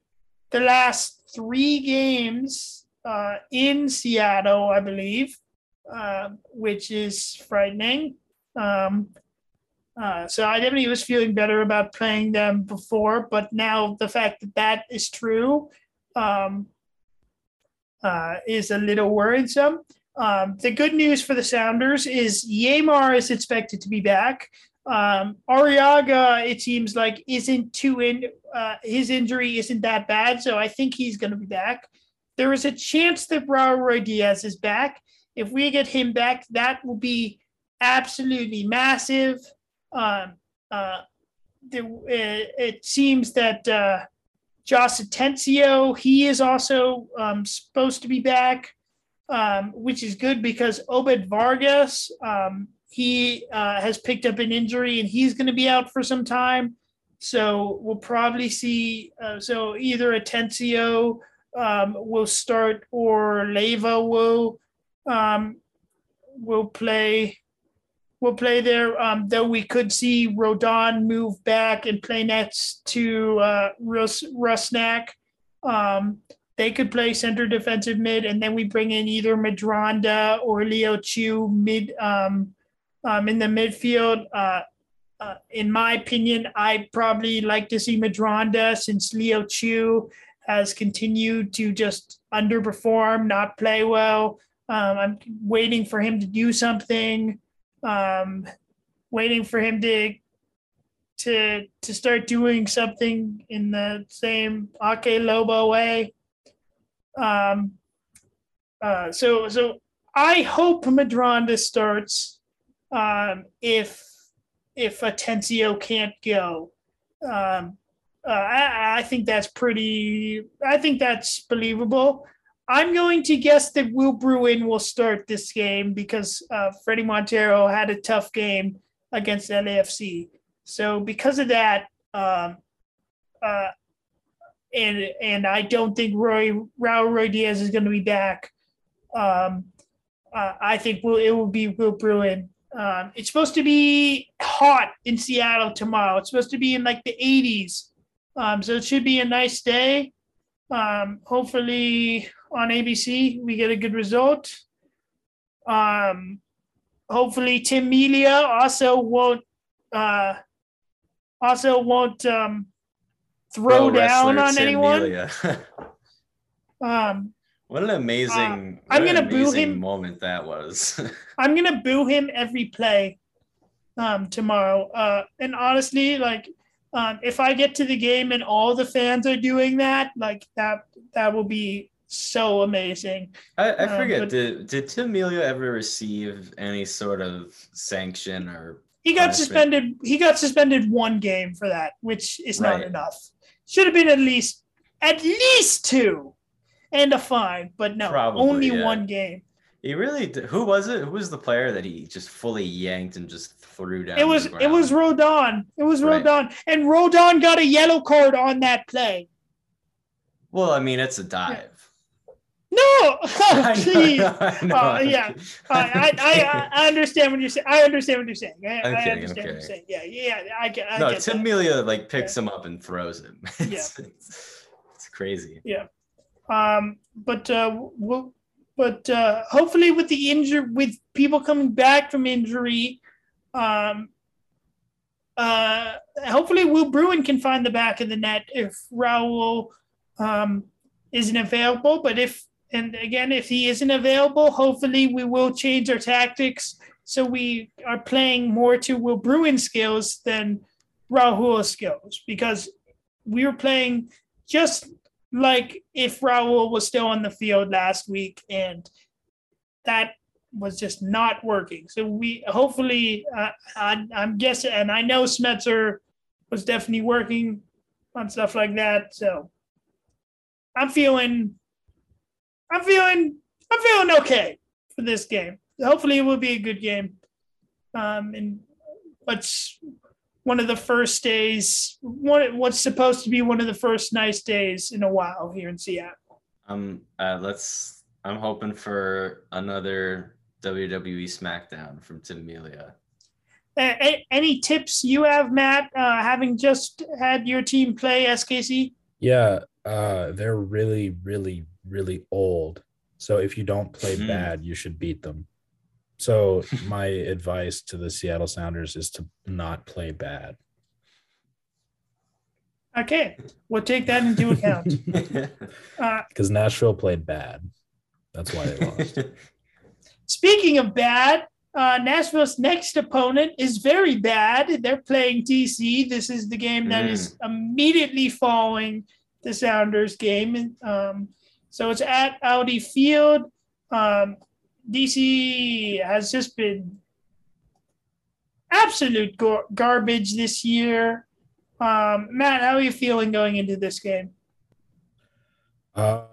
the last three games uh, in Seattle, I believe, uh, which is frightening. Um, uh, so I definitely was feeling better about playing them before, but now the fact that that is true um, uh, is a little worrisome. Um, the good news for the Sounders is Yeimar is expected to be back. Um, Arreaga, it seems like, isn't too in. Uh, his injury isn't that bad, so I think he's going to be back. There is a chance that Raul Diaz is back. If we get him back, that will be absolutely massive. Um, uh, the, it, it seems that Josh Atencio, he is also um, supposed to be back, um, which is good because Obed Vargas, um, he uh, has picked up an injury and he's going to be out for some time. So we'll probably see. Uh, so either Atencio um, will start or Leyva will um, will play will play there. Um, though we could see Roldan move back and play next to uh, Rus- Rusnak. Um, they could play center defensive mid, and then we bring in either Medranda or Leo Chu mid um, um, in the midfield. Uh, uh, in my opinion, I probably like to see Medranda since Leo Chu has continued to just underperform, not play well. Um, I'm waiting for him to do something um, waiting for him to to to start doing something in the same Ake Lobo way. Um, uh, so so I hope Medranda starts um, if if Atencio can't go. Um, uh, I, I think that's pretty. I think that's believable. I'm going to guess that Will Bruin will start this game because uh, Fredy Montero had a tough game against LAFC. So because of that, um, uh, and and I don't think Roy Raul Ruidíaz is going to be back. Um, uh, I think will it will be Will Bruin. Um, it's supposed to be hot in Seattle tomorrow. It's supposed to be in like the 80s. Um, so it should be a nice day. Um, hopefully on ABC we get a good result. Um, hopefully Tim Melia also won't uh, also won't um, throw Pro down on Tim anyone. Um, what an amazing, Uh, I'm gonna boo amazing him. moment that was. I'm gonna boo him every play um, tomorrow. Uh, and honestly, like um, if I get to the game and all the fans are doing that, like that that will be so amazing. I, I Uh, forget. but- did did Tim Melia ever receive any sort of sanction or? He got Punishment. suspended. He got suspended one game for that, which is not enough. Should have been at least at least two, and a fine. But no, Probably, only yeah. one game. He really. Did, who was it? Who was the player that he just fully yanked and just threw down? It was it was? Roldan. It was Right. Roldan, and Roldan got a yellow card on that play. Well, I mean, it's a dive. No, oh, know, please. I Uh, yeah. I, I, I, I understand what you're saying. I understand what you're saying. I, I'm I kidding, I'm understand what you're saying. Yeah, yeah, I get. I no, get Tim that. Melia like picks him up and throws him. It's, Yeah. it's, it's crazy. Yeah. Um, but uh, we'll but uh, hopefully with the injury, with people coming back from injury, um, uh, hopefully Will Bruin can find the back of the net if Raul um, isn't available. But if and again, if he isn't available, hopefully we will change our tactics so we are playing more to Will Bruin skills than Raul skills because we were playing just like if Raul was still on the field last week, and that was just not working. So we hopefully, uh, I, I'm guessing, and I know Schmetzer was definitely working on stuff like that. So I'm feeling, I'm feeling, I'm feeling okay for this game. Hopefully, it will be a good game. Um, and what's one of the first days, one what's supposed to be one of the first nice days in a while here in Seattle. Um, uh, let's. I'm hoping for another WWE SmackDown from Tim Melia. A- a- any tips you have, Matt, uh, having just had your team play SKC? Yeah, uh, they're really, really, really old. So if you don't play Hmm. bad, you should beat them. So my advice to the Seattle Sounders is to not play bad. Okay, we'll take that into account. Uh, Because Nashville played bad. That's why they lost. Speaking of bad, uh, Nashville's next opponent is very bad. They're playing DC. This is the game that is immediately following the Sounders game. And, um, so it's at Audi Field. Um, DC has just been absolute gar- garbage this year. Um, Matt, how are you feeling going into this game? Uh,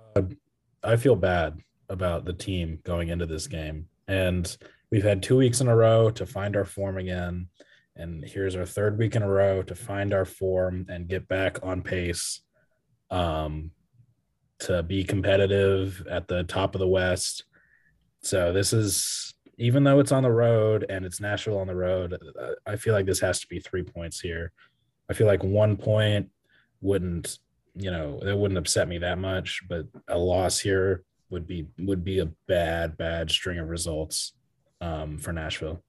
I feel bad about the team going into this game. And we've had two weeks in a row to find our form again. And here's our third week in a row to find our form and get back on pace um, to be competitive at the top of the West. So this is, even though it's on the road and it's Nashville on the road, I feel like this has to be three points here. I feel like one point wouldn't you know that wouldn't upset me that much but a loss here would be would be a bad bad string of results um, for nashville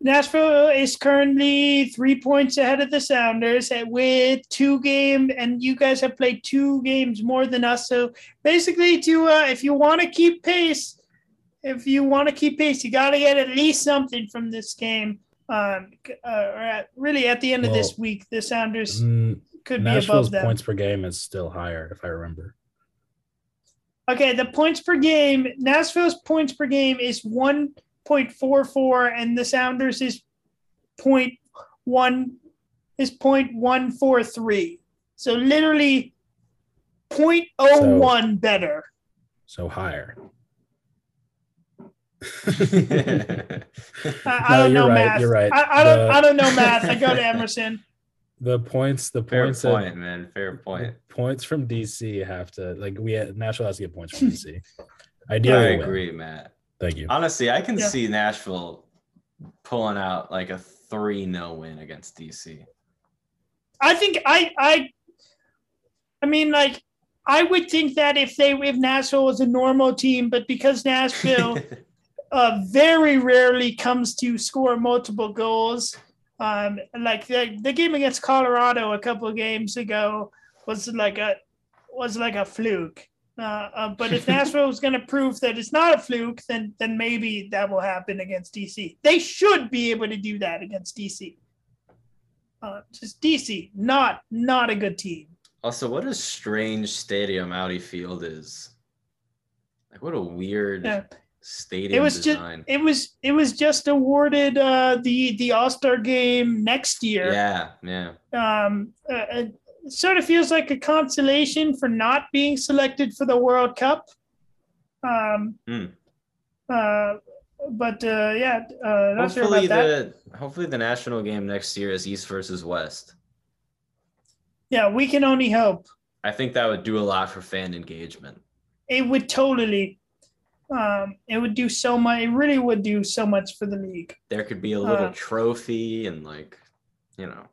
Nashville is currently three points ahead of the Sounders with two game, and you guys have played two games more than us. So basically, to uh, if you want to keep pace, if you want to keep pace, you got to get at least something from this game. Um, uh, or at, really, at the end of this week, the Sounders Mm, could be nashville's above them. points per game is still higher if i remember Okay, the points per game, Nashville's points per game is 1.44 and the Sounders is 0.1 is 0.143. So literally 0.01 better. so higher I, I No, don't you're know right, math. you're right. I, I don't The- I don't know math. I go to Emerson. the points the Fair points that- point, man. Fair point. points from dc have to like we nashville has to get points from dc I ideally win. agree, Matt. Thank you Honestly, I can Yeah. see Nashville pulling out like a 3 0 win against DC. I think I I I mean like I would think that if they if Nashville was a normal team, but because Nashville uh, very rarely comes to score multiple goals. Um, like the, the game against Colorado a couple of games ago was like a was like a fluke. Uh, uh, but if Nashville is going to prove that it's not a fluke, then then maybe that will happen against DC. They should be able to do that against DC. Uh, just DC, not not a good team. also, what a strange stadium Audi Field is. Like, what a weird Yeah. stadium It was just it was it was just awarded uh, the the All Star game next year. yeah, yeah. um, uh, it sort of feels like a consolation for not being selected for the World Cup. Um, Hmm. uh, but uh, yeah, uh, not sure Hopefully that. the hopefully the national game next year is East versus West. Yeah, we can only hope. I think that would do a lot for fan engagement. It would totally. Um, it would do so much. It really would do so much for the league. There could be a little Uh. trophy and like, you know,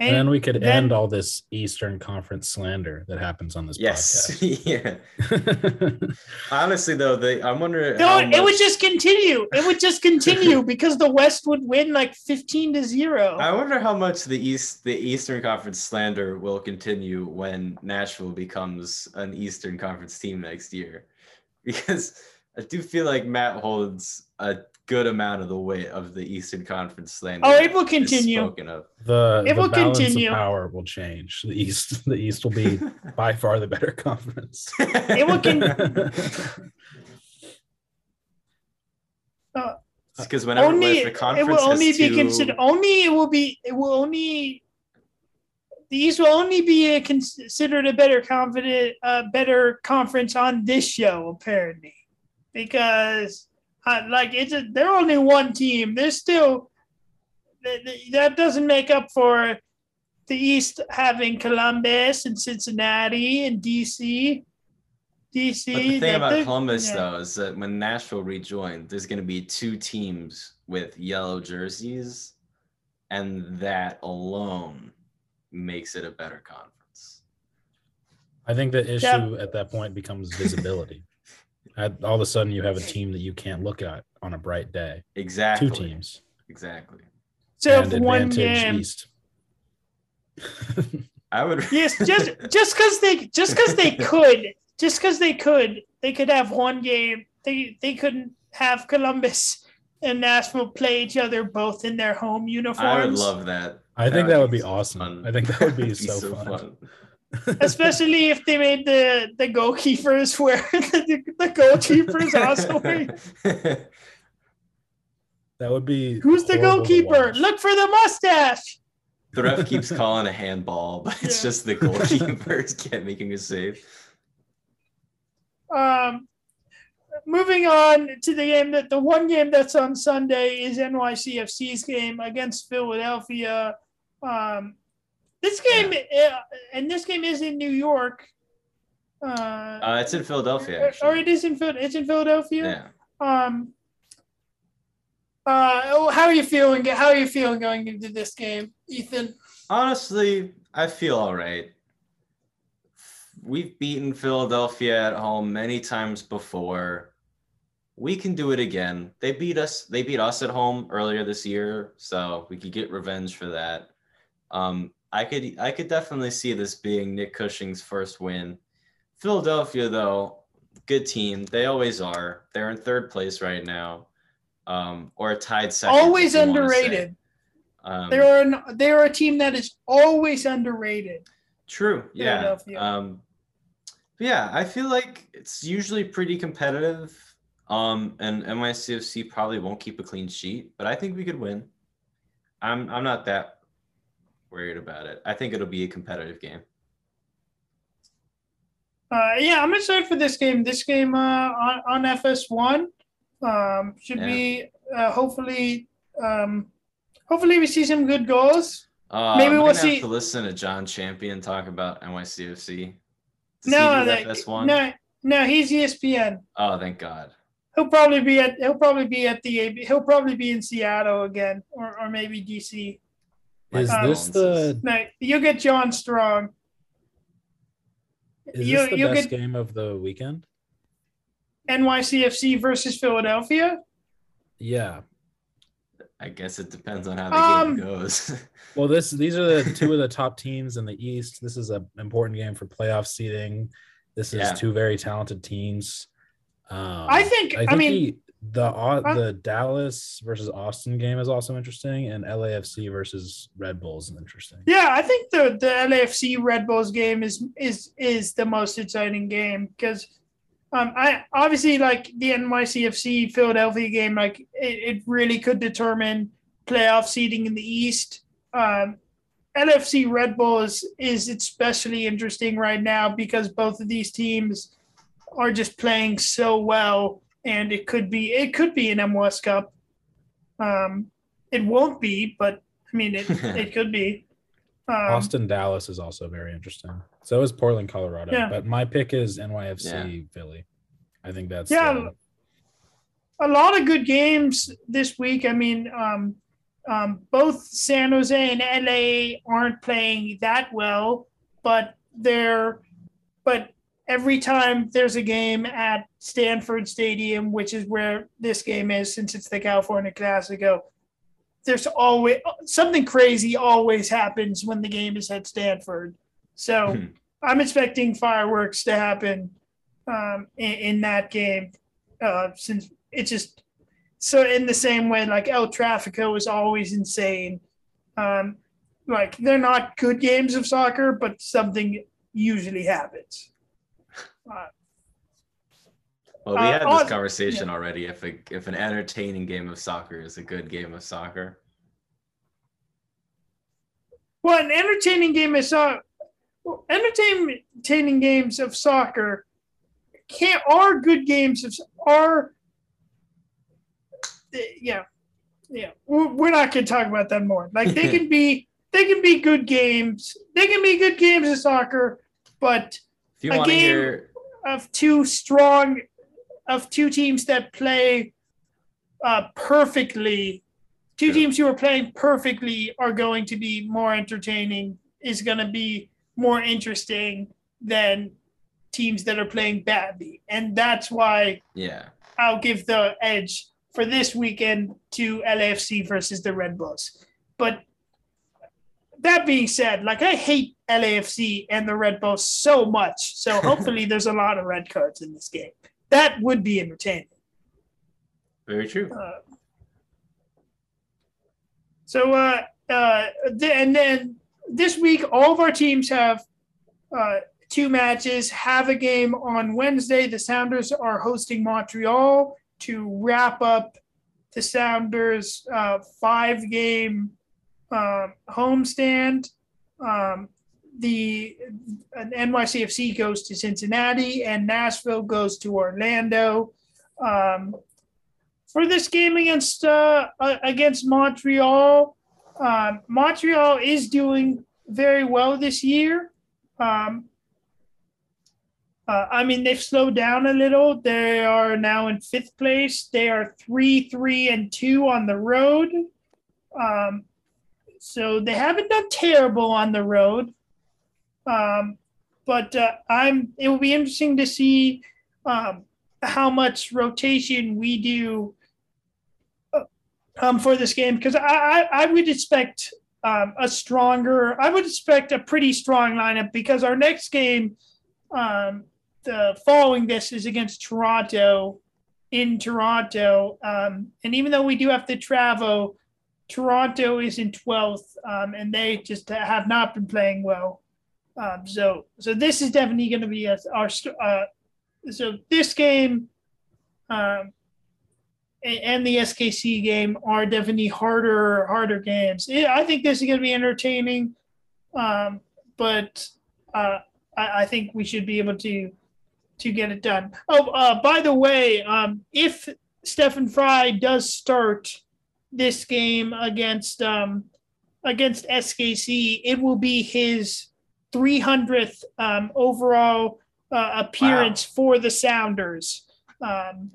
And then we could then- end all this Eastern Conference slander that happens on this Yes. podcast. yeah. Honestly, though, they I'm wondering. No, how it would just continue. It would just continue because the West would win like 15 to 0. I wonder how much the East, the Eastern Conference slander will continue when Nashville becomes an Eastern Conference team next year, because I do feel like Matt holds a good amount of the weight of the Eastern Conference slander. Oh, it will continue. Spoken of. the It the will balance continue. of power will change. The East, the East will be by far the better conference. It will con- because whenever only if the it conference will only has be two- considered only it will be it will only the East will only be a, considered a better confident uh, better conference on this show apparently because uh, like it's a, they're only one team there's still th- th- that doesn't make up for the East having Columbus and Cincinnati and DC DC But the thing about Columbus, yeah. though, is that when Nashville rejoined, there's going to be two teams with yellow jerseys, and that alone makes it a better conference. I think the issue Yeah. at that point becomes visibility. At, all of a sudden, you have a team that you can't look at on a bright day. Exactly. Two teams. Exactly. so and if one advantage game East. I would. Yes, just just because they just because they could, just because they could, they could have one game. They they couldn't have Columbus and Nashville play each other both in their home uniforms. I would love that. I think that would be so awesome. fun. I think that would be, That'd so, fun. Especially if they made the the goalkeepers wear the, the goalkeepers also. wear- That would be. Who's the goalkeeper? Look for the mustache. the ref keeps calling a handball, but it's Yeah. just the goalkeepers can't making a save. Um, moving on to the game that the one game that's on Sunday is NYCFC's game against Philadelphia. Um, this game uh, and this game is in New York. Uh, Uh, it's in Philadelphia. or it is in Phil- it's in Philadelphia. Yeah. Um. Uh, oh, how are you feeling? How are you feeling going into this game, Ethan? Honestly, I feel all right. We've beaten Philadelphia at home many times before. We can do it again. They beat us. They beat us at home earlier this year, so we could get revenge for that. Um, I could I could definitely see this being Nick Cushing's first win. Philadelphia, though, good team. They always are. They're in third place right now, um, or tied second. Always you wanna say. underrated. Um, They're an, they're a team that is always underrated. True. Yeah. Um, yeah, I feel like it's usually pretty competitive. Um, and NYCFC probably won't keep a clean sheet, but I think we could win. I'm I'm not that worried about it. I think it'll be a competitive game. Uh, yeah, I'm excited for this game. This game uh, on, on FS1 um, should Yeah. be uh, hopefully um, hopefully we see some good goals. Uh, Maybe we'll see- have to listen to Jon Champion talk about NYCFC. No, he do that, FS1? no, no, he's ESPN. Oh, thank God. He'll probably be at he'll probably be at the AB. He'll probably be in Seattle again, or, or maybe DC. My Is this the No, you get John Strong. is You- this the you best get- game of the weekend? NYCFC versus Philadelphia. Yeah. I guess it depends on how the Um, game goes. Well, this these are the two of the top teams in the East. This is an important game for playoff seeding. This is Yeah. two very talented teams. Um, I think- I mean- the the Uh, the Dallas versus Austin game is also interesting, and LAFC versus Red Bulls is interesting. Yeah, I think the the LAFC Red Bulls game is is is the most exciting game because um I obviously like the NYCFC Philadelphia game like it, it really could determine playoff seeding in the East. Um LFC Red Bulls is especially interesting right now because both of these teams are just playing so well and it could be it could be an MLS Cup. Um it won't be, but I mean it it could be. Um, Austin Dallas is also very interesting. So is Portland, Colorado. Yeah. But my pick is NYFC Philly. I think that's Yeah, the- a lot of good games this week. I mean, um, um, both San Jose and LA aren't playing that well, but they're but every time there's a game at Stanford Stadium, which is where this game is, since it's the California Classico, there's always something crazy always happens when the game is at Stanford. So Hmm. I'm expecting fireworks to happen um, in, in that game, uh, since it's just so in the same way like El Trafico is always insane. Um, like they're not good games of soccer, but something usually happens. Uh, Well, we Uh, had on- this conversation already. If a, if an entertaining game of soccer is a good game of soccer, Well, an entertaining game of soccer, well, entertaining games of soccer can't are good games of are. Yeah, yeah. We're not going to talk about that more. Like they can be, they can be good games. They can be good games of soccer, but if you A want to game- hear, of two strong, of two teams that play uh, perfectly, two True. teams who are playing perfectly are going to be more entertaining. Is going to be more interesting than teams that are playing badly, and that's why yeah, I'll give the edge for this weekend to LAFC versus the Red Bulls. But that being said, like I hate LAFC and the Red Bulls so much. So hopefully there's a lot of red cards in this game. That would be entertaining. very true. Uh, so uh, uh, th- and then this week, all of our teams have uh, two matches. Have a game on Wednesday. The Sounders are hosting Montreal to wrap up the Sounders' uh, five-game um, homestand. Um, the an NYCFC goes to Cincinnati and Nashville goes to Orlando. Um, for this game against uh, uh, against Montreal. Um, Montreal is doing very well this year. Um, uh, I mean, they've slowed down a little. They are now in fifth place. They are three, three, and two on the road. Um, so they haven't done terrible on the road. Um, but uh, I'm. It will be interesting to see um, how much rotation we do um, for this game because I, I, I would expect um, a stronger, I would expect a pretty strong lineup because our next game, um, the following this is against Toronto in Toronto. Um, and even though we do have to travel, Toronto is in 12th um, and they just have not been playing well. Um, so, so this is definitely going to be a, our, uh, so this game, um, and the SKC game are definitely harder harder games. I think this is going to be entertaining, um, but uh, I, I think we should be able to to get it done. Oh, uh, by the way, um, if Stefan Frei does start this game against um, against SKC, it will be his 300th um, overall uh, appearance for the Sounders. Um,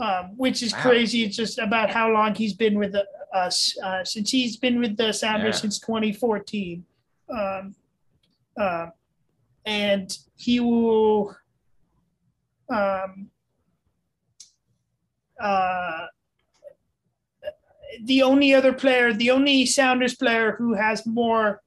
um, which is Wow. crazy. It's just about how long he's been with us uh, since he's been with the Sounders Yeah. since 2014, um, uh, and he will. The only other player, the only Sounders player who has more,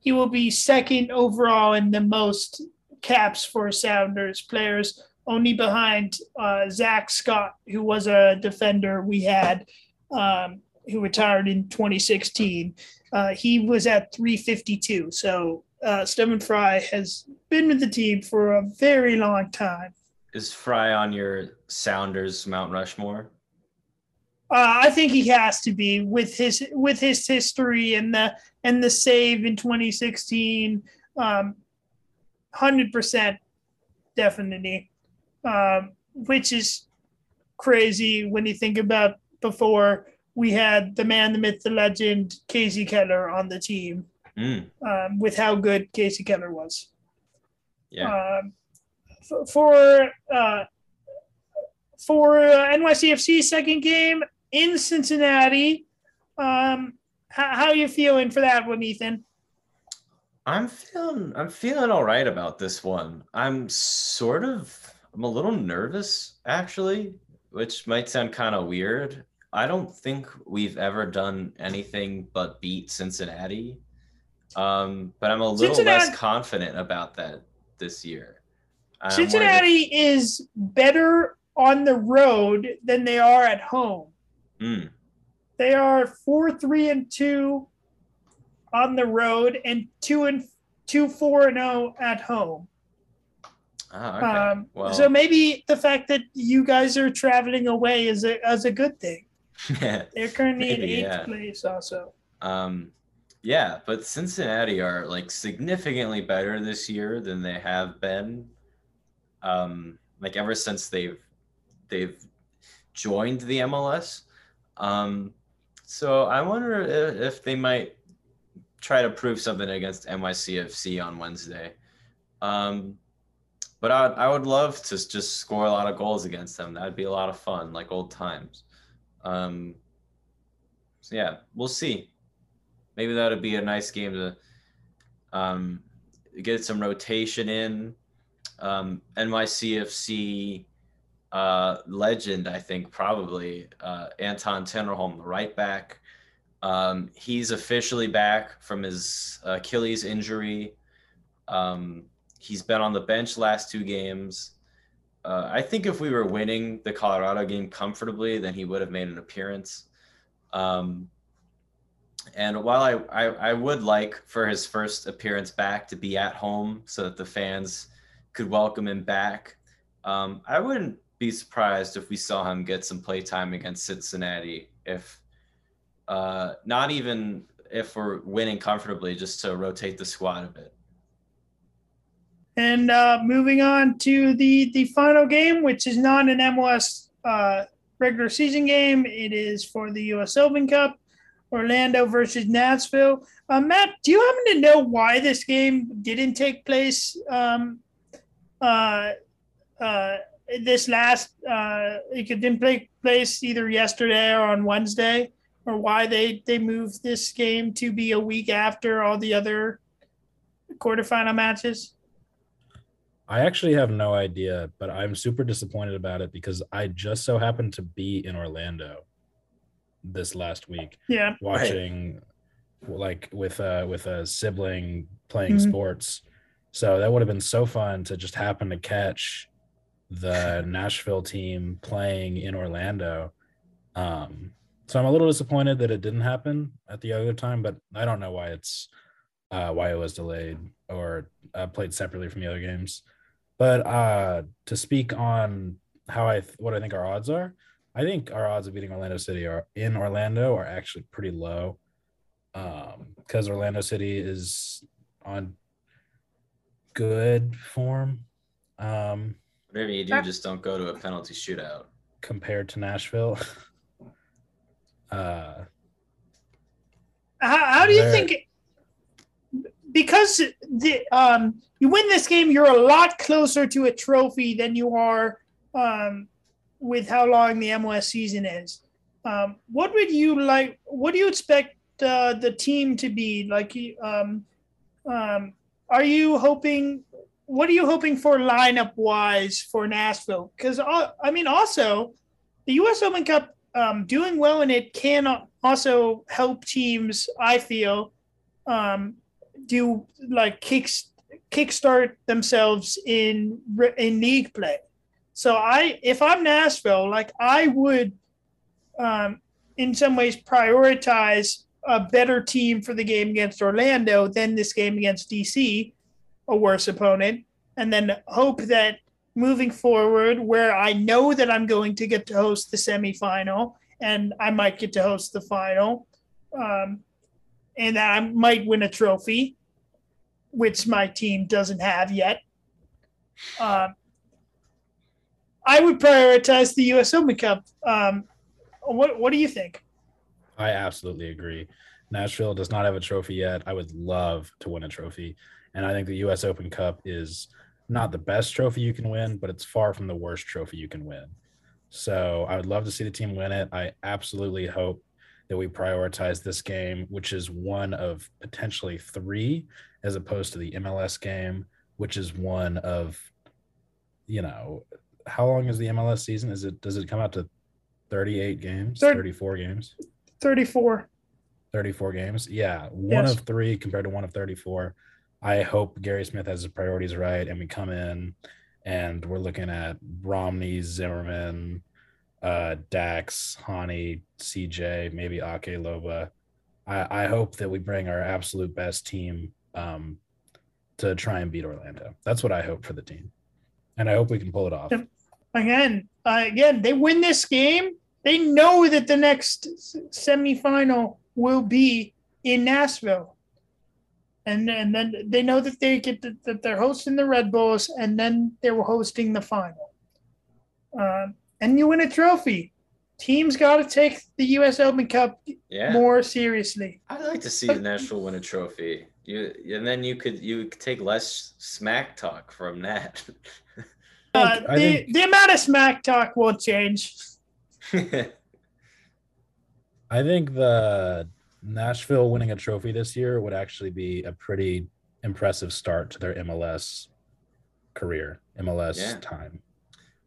he will be second overall in the most caps for Sounders players only behind uh, Zach Scott, who was a defender we had, um, who retired in 2016. Uh, he was at 352. So uh, Stefan Frei has been with the team for a very long time. Is Frei on your Sounders Mount Rushmore? Uh, I think he has to be with his with his history and the and the save in 2016. Um, Hundred percent, definitely. Um, which is crazy when you think about before we had the man, the myth, the legend, Kasey Keller on the team. Mm, Um, with how good Kasey Keller was. yeah. Um, f- for uh, for uh, NYCFC second game in Cincinnati, um, how, how you feeling for that one, Ethan? I'm feeling I'm feeling all right about this one. I'm sort of I'm a little nervous actually, which might sound kind of weird. I don't think we've ever done anything but beat Cincinnati. Um, but I'm a little Cincinnati- less confident about that this year. I'm Cincinnati is better on the road than they are at home. Mm, They are four, three, and two on the road, and two and two, four and zero at home. ah, okay. Um, well, so maybe the fact that you guys are traveling away is a is a good thing. Yeah, They're currently in Maybe, eighth yeah. place, also. Um, yeah, but Cincinnati are like significantly better this year than they have been. Um, like ever since they've they've joined the MLS. Um, so I wonder if, if they might try to prove something against NYCFC on Wednesday. Um, but I, I would love to just score a lot of goals against them. That'd be a lot of fun, like old times. Um, so yeah, we'll see. Maybe that would be a nice game to um, get some rotation in. Um, NYCFC uh, legend, I think, probably uh, Anton Tinnerholm, the right back. Um, he's officially back from his Achilles injury. Um, he's been on the bench last two games. Uh, I think if we were winning the Colorado game comfortably, then he would have made an appearance. Um, and while I, I, I would like for his first appearance back to be at home so that the fans could welcome him back, um, I wouldn't be surprised if we saw him get some playtime against Cincinnati. If uh, not even if we're winning comfortably, just to rotate the squad a bit. And uh, moving on to the the final game, which is not an MLS uh, regular season game. It is for the U.S. Open Cup, Orlando versus Nashville. Uh, Matt, do you happen to know why this game didn't take place um, uh, uh, this last? Uh, it didn't take place either yesterday or on Wednesday, or why they they moved this game to be a week after all the other quarterfinal matches. I actually have no idea, but I'm super disappointed about it because I just so happened to be in Orlando this last week Yeah. watching like with uh with a sibling playing Mhm. sports. So that would have been so fun to just happen to catch the Nashville team playing in Orlando. Um so I'm a little disappointed that it didn't happen at the other time, but I don't know why it's uh why it was delayed or uh, played separately from the other games. But uh to speak on how I th- what I think our odds are, I think our odds of beating Orlando City are in Orlando are actually pretty low. Um, because Orlando City is on good form um Whatever you do, just don't go to a penalty shootout. compared to Nashville. uh How, how do you There- think? Because the um, you win this game, you're a lot closer to a trophy than you are um, with how long the MLS season is. Um, what would you like? What do you expect uh, the team to be like? Um, um, are you hoping? What are you hoping for lineup wise for Nashville? Because I mean, also the U.S. Open Cup um, doing well in it can also help teams. I feel um, do like kicks kickstart themselves in in league play. So I, if I'm Nashville, like I would, um, in some ways, prioritize a better team for the game against Orlando than this game against DC, a worse opponent, and then hope that moving forward, where I know that I'm going to get to host the semifinal and I might get to host the final, um, and that I might win a trophy, which my team doesn't have yet. Um, I would prioritize the U.S. Open Cup. Um, what What do you think? I absolutely agree. Nashville does not have a trophy yet. I would love to win a trophy. And I think the US Open Cup is not the best trophy you can win, but it's far from the worst trophy you can win. So I would love to see the team win it. I absolutely hope that we prioritize this game, which is one of potentially three, as opposed to the MLS game, which is one of, you know, how long is the MLS season? Is it does it come out to 38 games, Thir- 34 games? 34. 34 games. Yeah, one Yes. of three compared to one of 34. I hope Gary Smith has his priorities right and we come in and we're looking at Romney, Zimmerman, uh, Dax, Hany, CJ, maybe Ake Loba. I, I hope that we bring our absolute best team um, to try and beat Orlando. That's what I hope for the team. And I hope we can pull it off. Again, uh, again, they win this game. They know that the next semifinal will be in Nashville. And, and then they know that they get the, that they're hosting the Red Bulls and then they were hosting the final. Um, and you win a trophy. Teams got to take the U.S. Open Cup Yeah. more seriously. I'd like to see the Nashville win a trophy. You and then you could you could take less smack talk from that. Uh, the, think- the amount of smack talk won't change. I think the Nashville winning a trophy this year would actually be a pretty impressive start to their MLS career, MLS Yeah. time.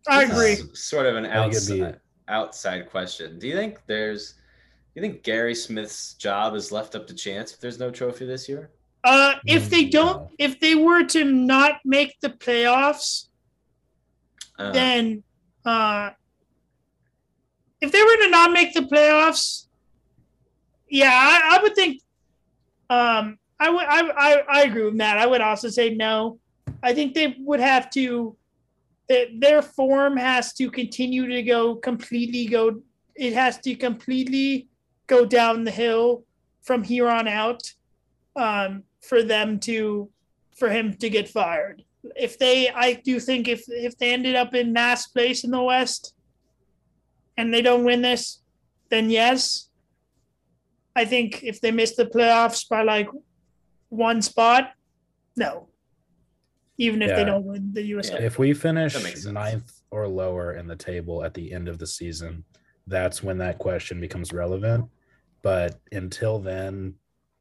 I This agree. Sort of an I be- outside outside question. Do you think there's do you think Gary Smith's job is left up to chance if there's no trophy this year? Uh, if they don't, No. if they were to not make the playoffs, Uh, then uh, if they were to not make the playoffs, yeah, I, I would think. Um, I would, I, I, I agree with Matt. I would also say no. I think they would have to. Their form has to continue to go completely go. It has to completely go down the hill from here on out, um, for them to, for him to get fired if they I do think if if they ended up in last place in the West and they don't win this, then yes. I think if they miss the playoffs by like one spot, no. Even if they don't win the US Yeah. Open. If we finish That makes sense. ninth or lower in the table at the end of the season, that's when that question becomes relevant. But until then,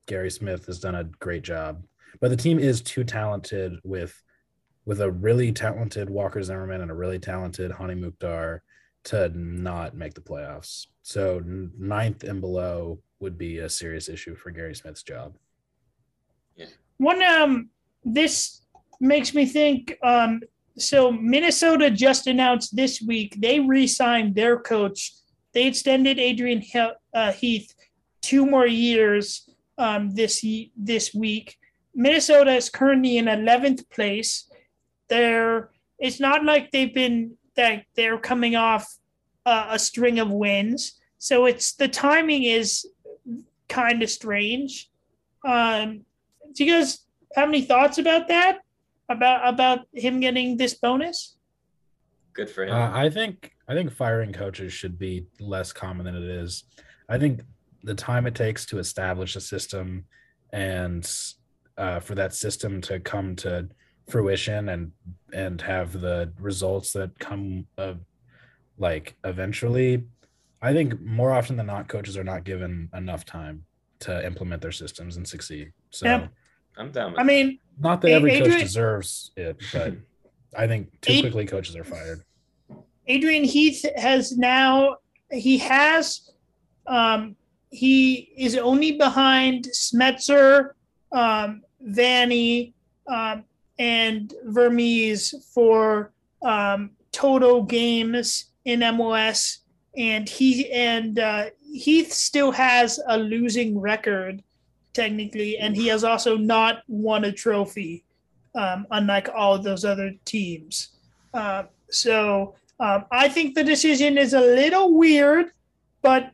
Gary Smith has done a great job. But the team is too talented with with a really talented Walker Zimmerman and a really talented Hany Mukhtar to not make the playoffs. So ninth and below would be a serious issue for Gary Smith's job. Yeah. One um this makes me think um so Minnesota just announced this week they re-signed their coach. They extended Adrian uh, Heath two more years um this this week. Minnesota is currently in 11th place. They're it's not like they've been that they're coming off uh, a string of wins. So it's the timing is kind of strange. Um do you guys have any thoughts about that? About about him getting this bonus? good for him. Uh, I think I think firing coaches should be less common than it is. I think the time it takes to establish a system and uh, for that system to come to fruition and and have the results that come uh, like eventually, I think more often than not, coaches are not given enough time to implement their systems and succeed. So Yep. I'm down with I mean, not that A- every coach deserves it, but I think too Ad- quickly coaches are fired. Adrian Heath has now he has um he is only behind Schmetzer, um, Vanney, um, and Vermes for um, total games in MLS, and he and uh, Heath still has a losing record technically, and he has also not won a trophy, um, unlike all of those other teams. Uh, so um, I think the decision is a little weird, but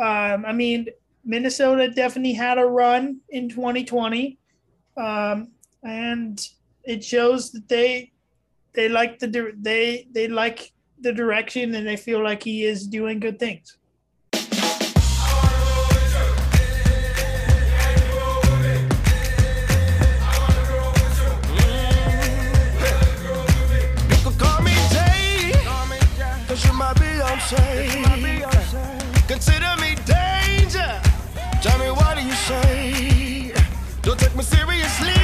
um, I mean, Minnesota definitely had a run in 2020, um, and it shows that they they like the they they like the direction and they feel like he is doing good things. Consider me danger. What do you say? Don't take me seriously.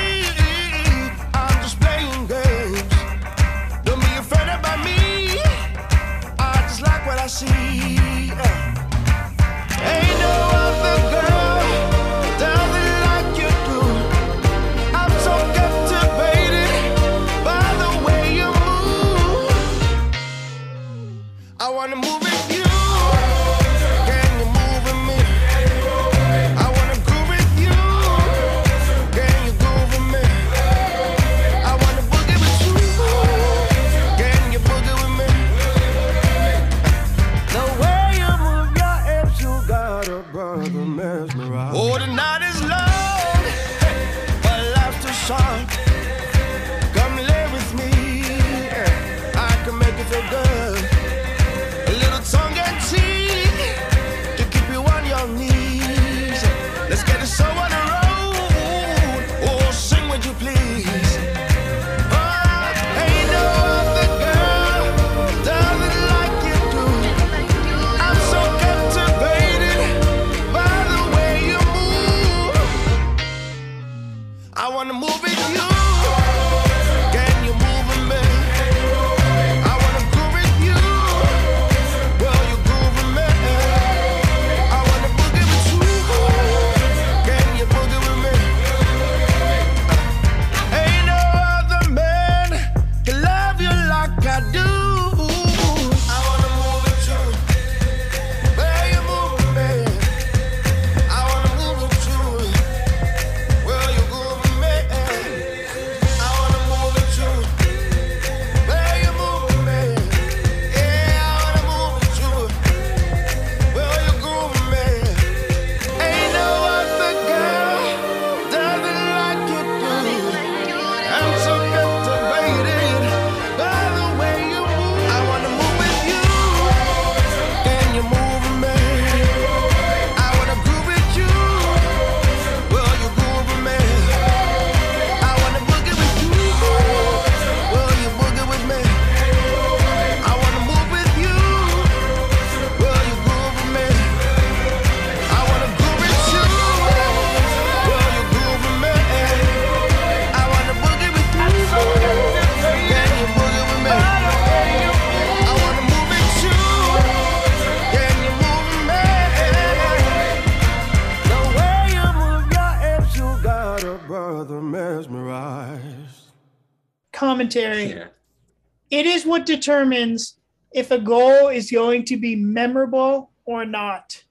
What determines if a goal is going to be memorable or not.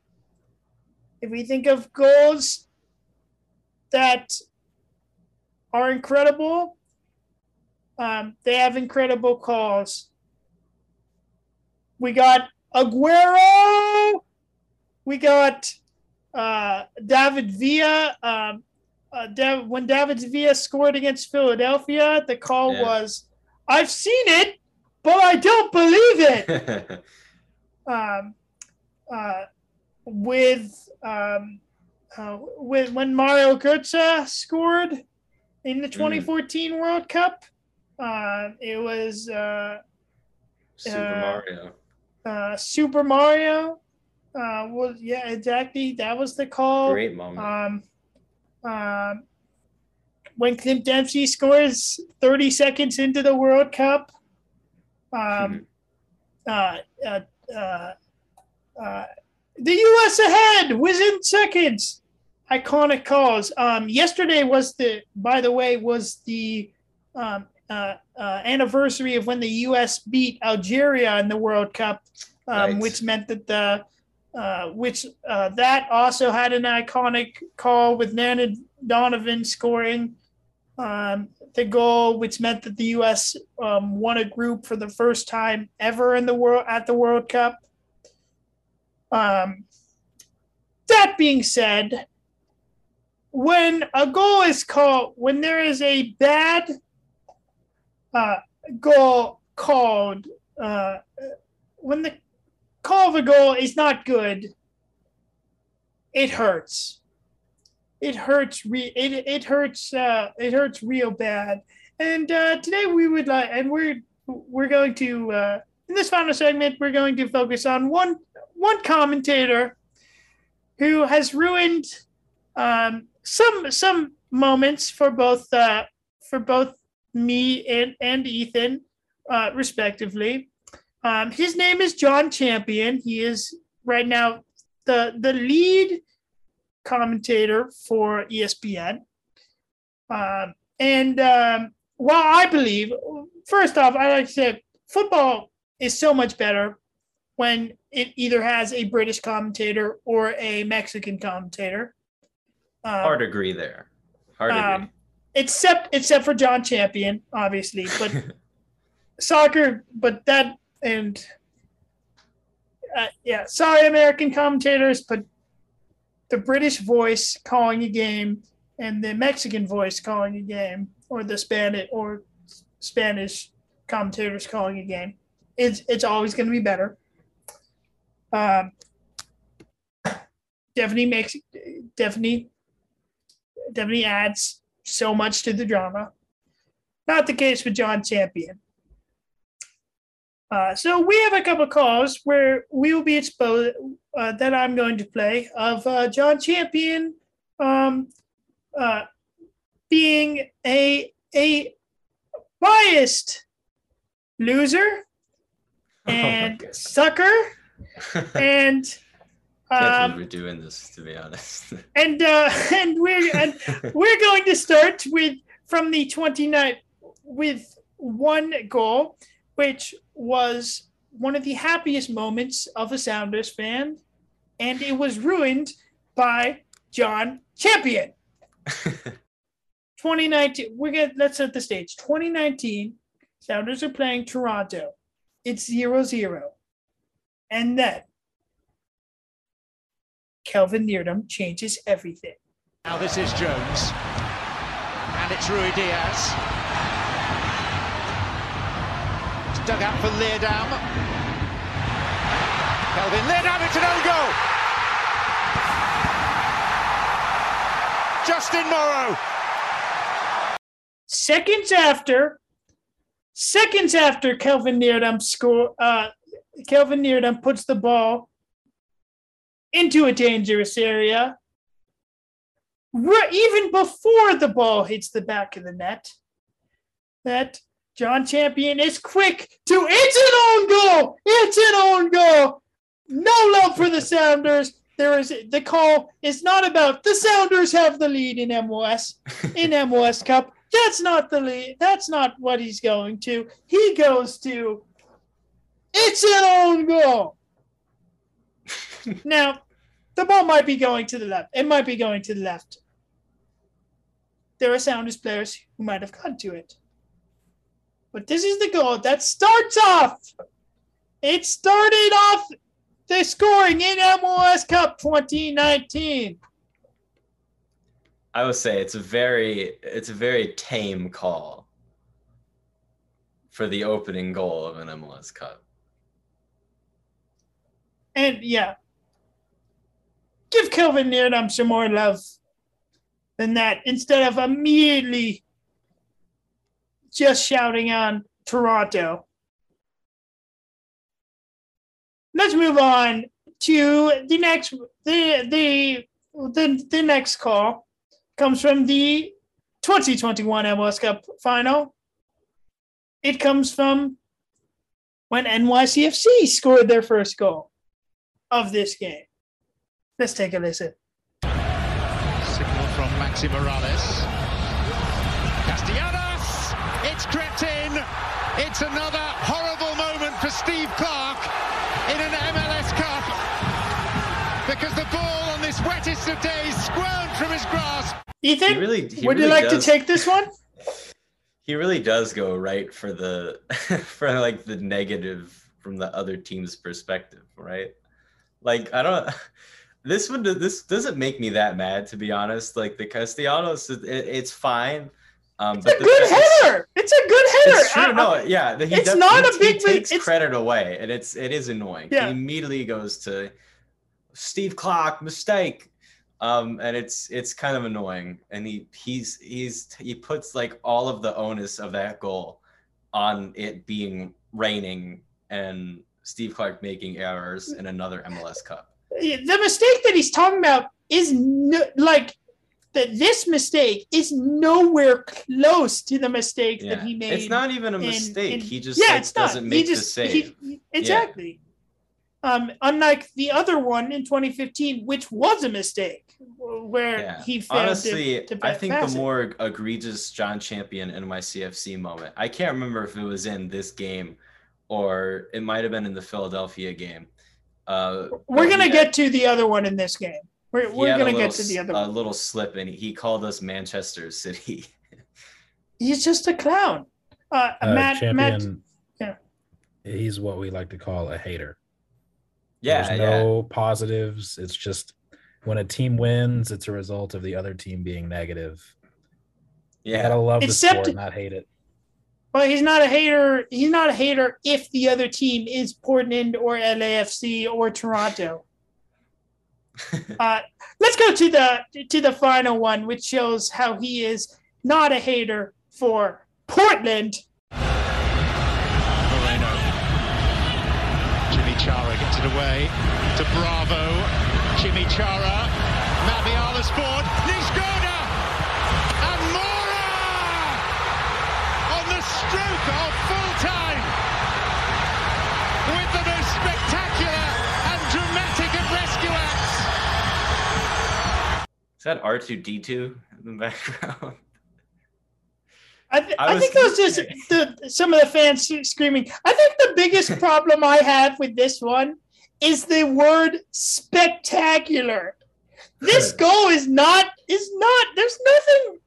If we think of goals that are incredible, um, they have incredible calls. We got Aguero. We got uh, David Villa. Um, uh, Dav- when David Villa scored against Philadelphia, the call Yeah. was, "I've seen it, but I don't believe it." um, uh, with um, uh, with when Mario Götze scored in the 2014 World Cup, uh, it was uh, Super Uh, Mario. uh, Super Mario. Uh, was yeah, exactly. That was the call. Great moment. Um, um, when Clint Dempsey scores 30 seconds into the World Cup, um, uh, uh, uh, uh, the U.S. ahead within seconds. Iconic calls. Um, yesterday was the, by the way, was the um, uh, uh, anniversary of when the U.S. beat Algeria in the World Cup, um, Right. which meant that the uh, which uh, that also had an iconic call with Landon Donovan scoring um, the goal, which meant that the U.S. Um, won a group for the first time ever in the world at the World Cup. Um, that being said, when a goal is called, when there is a bad uh, goal called, uh, when the call of a goal is not good, it hurts. It hurts. Re- it it hurts. Uh, it hurts real bad. And uh, today we would like, and we're we're going to uh, in this final segment we're going to focus on one one commentator who has ruined um, some some moments for both uh, for both me and and Ethan, uh, respectively. Um, his name is Jon Champion. He is right now the the lead commentator for ESPN. Um, and um, while I believe, first off, I like to say football is so much better when it either has a British commentator or a Mexican commentator. Um, Hard agree there. Hard agree. um, except except for Jon Champion, obviously, but soccer, but that and uh, yeah, sorry, American commentators, but the British voice calling a game and the Mexican voice calling a game, or the Spanish or Spanish commentators calling a game, it's it's always going to be better. Um, makes definitely definitely adds so much to the drama. Not the case with Jon Champion. Uh, so we have a couple calls where we will be exposed uh, that I'm going to play of uh, Jon Champion um, uh, being a a biased loser Oh and God. sucker and um, we're doing this, to be honest. and uh, and we're and we're going to start with from the 29th with one goal, which was one of the happiest moments of a Sounders fan, and it was ruined by Jon Champion. 2019, we're gonna let's set the stage. 2019, Sounders are playing Toronto. It's 0-0. And then Kelvin Leerdam changes everything. Now this is Jones. And it's Ruidíaz. Dug out for Leerdam. Kelvin Leerdam, it's an own goal! Justin Morrow. seconds after seconds after Kelvin Leerdam score uh Kelvin Leerdam puts the ball into a dangerous area even before the ball hits the back of the net that Jon Champion is quick to it's an own goal it's an own goal no love for the Sounders there is the call is not about the Sounders have the lead in MLS in MLS Cup. That's not the lead. That's not what he's going to. He goes to it's an own goal. now, the ball might be going to the left. It might be going to the left. There are Sounders players who might have cut to it. But this is the goal that starts off. It started off the scoring in MLS Cup 2019. I would say it's a very it's a very tame call for the opening goal of an MLS Cup. And yeah, give Kelvin Leerdam some more love than that instead of immediately just shouting on Toronto. Let's move on to the next the the the, the next call comes from the 2021 MLS Cup final. It comes from when NYCFC scored their first goal of this game. Let's take a listen. Signal from Maxi Moralez. Castellanos! It's crept in. It's another horrible moment for Steve Clark in an MLS Cup. Because the ball on this wettest of days squirmed from his grasp. Ethan, He really- he would you like does. to take this one? He really does go right for the for like the negative from the other team's perspective, right? Like I don't this one this doesn't make me that mad to be honest. Like the Castellanos it, it's fine. Um It's a good header. It's a good header. It's true. I- no, yeah. He it's not he, a big He takes it's- credit away, and it's it is annoying. Yeah. He immediately goes to Steve Clark mistake, um, and it's it's kind of annoying. And he he's he's he puts like all of the onus of that goal on it being raining and Steve Clark making errors in another MLS Cup. the mistake that he's talking about is no, like that this mistake is nowhere close to the mistake that he made. It's not even a mistake. in- he just yeah, like, it's not. doesn't He make just- the he- save. he- exactly. Um, unlike the other one in 2015, which was a mistake, where Yeah. he failed Honestly, to, to I think the more egregious Jon Champion NYCFC moment, I can't remember if it was in this game or it might have been in the Philadelphia game. Uh, we're gonna he get to the other one in this game. We're, we're gonna get to the other a little slip and he called us Manchester City. He's just a clown. Uh, Uh, Matt, Matt, champion. yeah. He's what we like to call a hater. yeah, There's yeah. no positives. It's just when a team wins, it's a result of the other team being negative. You Yeah. gotta love the Except- sport, not hate it. Well, he's not a hater. He's not a hater if the other team is Portland or LAFC or Toronto. uh, let's go to the to the final one, which shows how he is not a hater for Portland. Moreno. Yimmi Chara gets it away to Bravo. Yimmi Chara. Is that R2D2 in the background? I, th- I I, think it was just the some of the fans screaming. I think the biggest problem I have with this one is the word spectacular. This goal is not is not. There's nothing.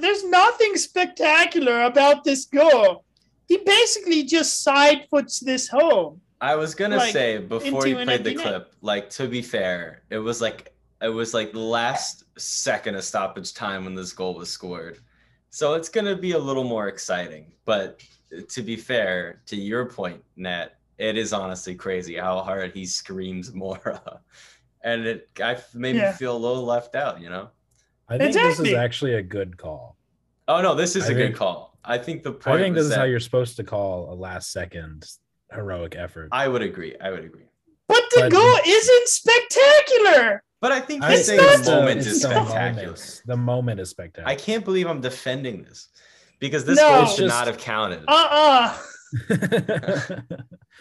There's nothing spectacular about this goal. He basically just side foots this home. I was gonna like, say before you played the clip, like to be fair, it was like it was like the last second of stoppage time when this goal was scored. So it's gonna be a little more exciting. But to be fair, to your point, Nat, it is honestly crazy how hard he screams Mora. And it I made Yeah. me feel a little left out, you know? I think this is actually a good call. Oh no, this is I a good call. I think the I think this is how you're supposed to call a last second heroic effort. I would agree. I would agree. But the But- goal isn't spectacular. But I think I he's It's saying not- the moment it's is the spectacular. moment. The moment is spectacular. I can't believe I'm defending this because this No. goal should just- not have counted. Uh uh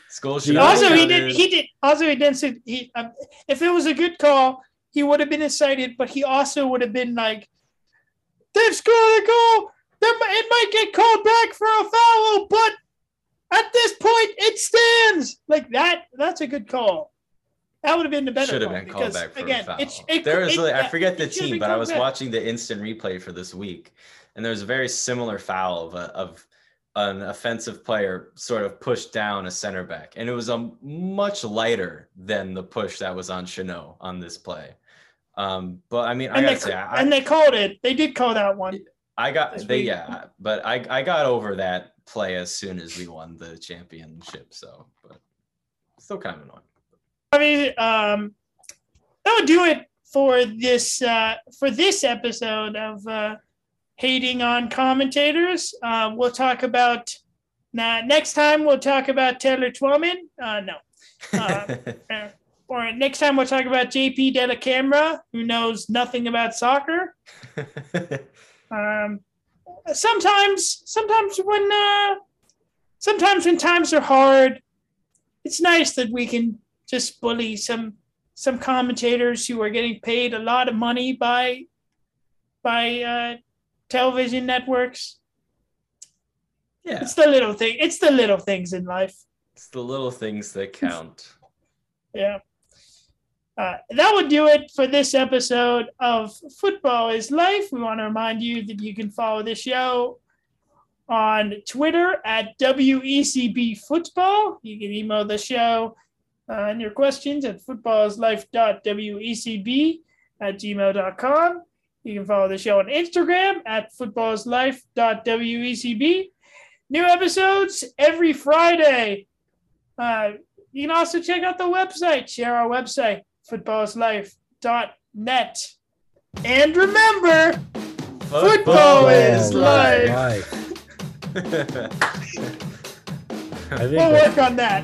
This goal should Yeah. Also, he did. He did. Also, he didn't. Say, he, um, if it was a good call, he would have been excited. But he also would have been like, "They've scored a goal. There, mi- it might get called back for a foul, but at this point, it stands." Like that. That's a good call. That would have been the better. should have been called back for again, a foul. It's, it, there was it- like, I forget the it should have team, but I was back. watching the instant replay for this week, and there was a very similar foul of, a, of an offensive player sort of pushed down a center back, and it was a much lighter than the push that was on Chanot on this play. Um, but I mean, I And gotta they, say, I, and they called it. They did call that one. I got they week. yeah, but I I got over that play as soon as we won the championship. So, but still kind of annoying. I mean, um, that would do it for this uh, for this episode of uh, hating on commentators. Uh, we'll talk about now next time. We'll talk about Taylor Twellman. Uh, no, uh, uh, or next time we'll talk about JP Dellacamera, who knows nothing about soccer. Um, sometimes, sometimes when uh, sometimes when times are hard, it's nice that we can just bully some some commentators who are getting paid a lot of money by by uh, television networks. yeah, It's the little thing. It's the little things in life. it's the little things that count. Yeah. Uh, that would do it for this episode of Futbol is Life. We want to remind you that you can follow the show on Twitter at WECB Futbol. You can email the show uh, and your questions at futbolislife.wecb at gmail.com. You can follow the show on Instagram at futbolislife.wecb. New episodes every Friday. Uh, you can also check out the website, share our website, futbolislife.net. And remember, Futbol is life. life. We'll work on that.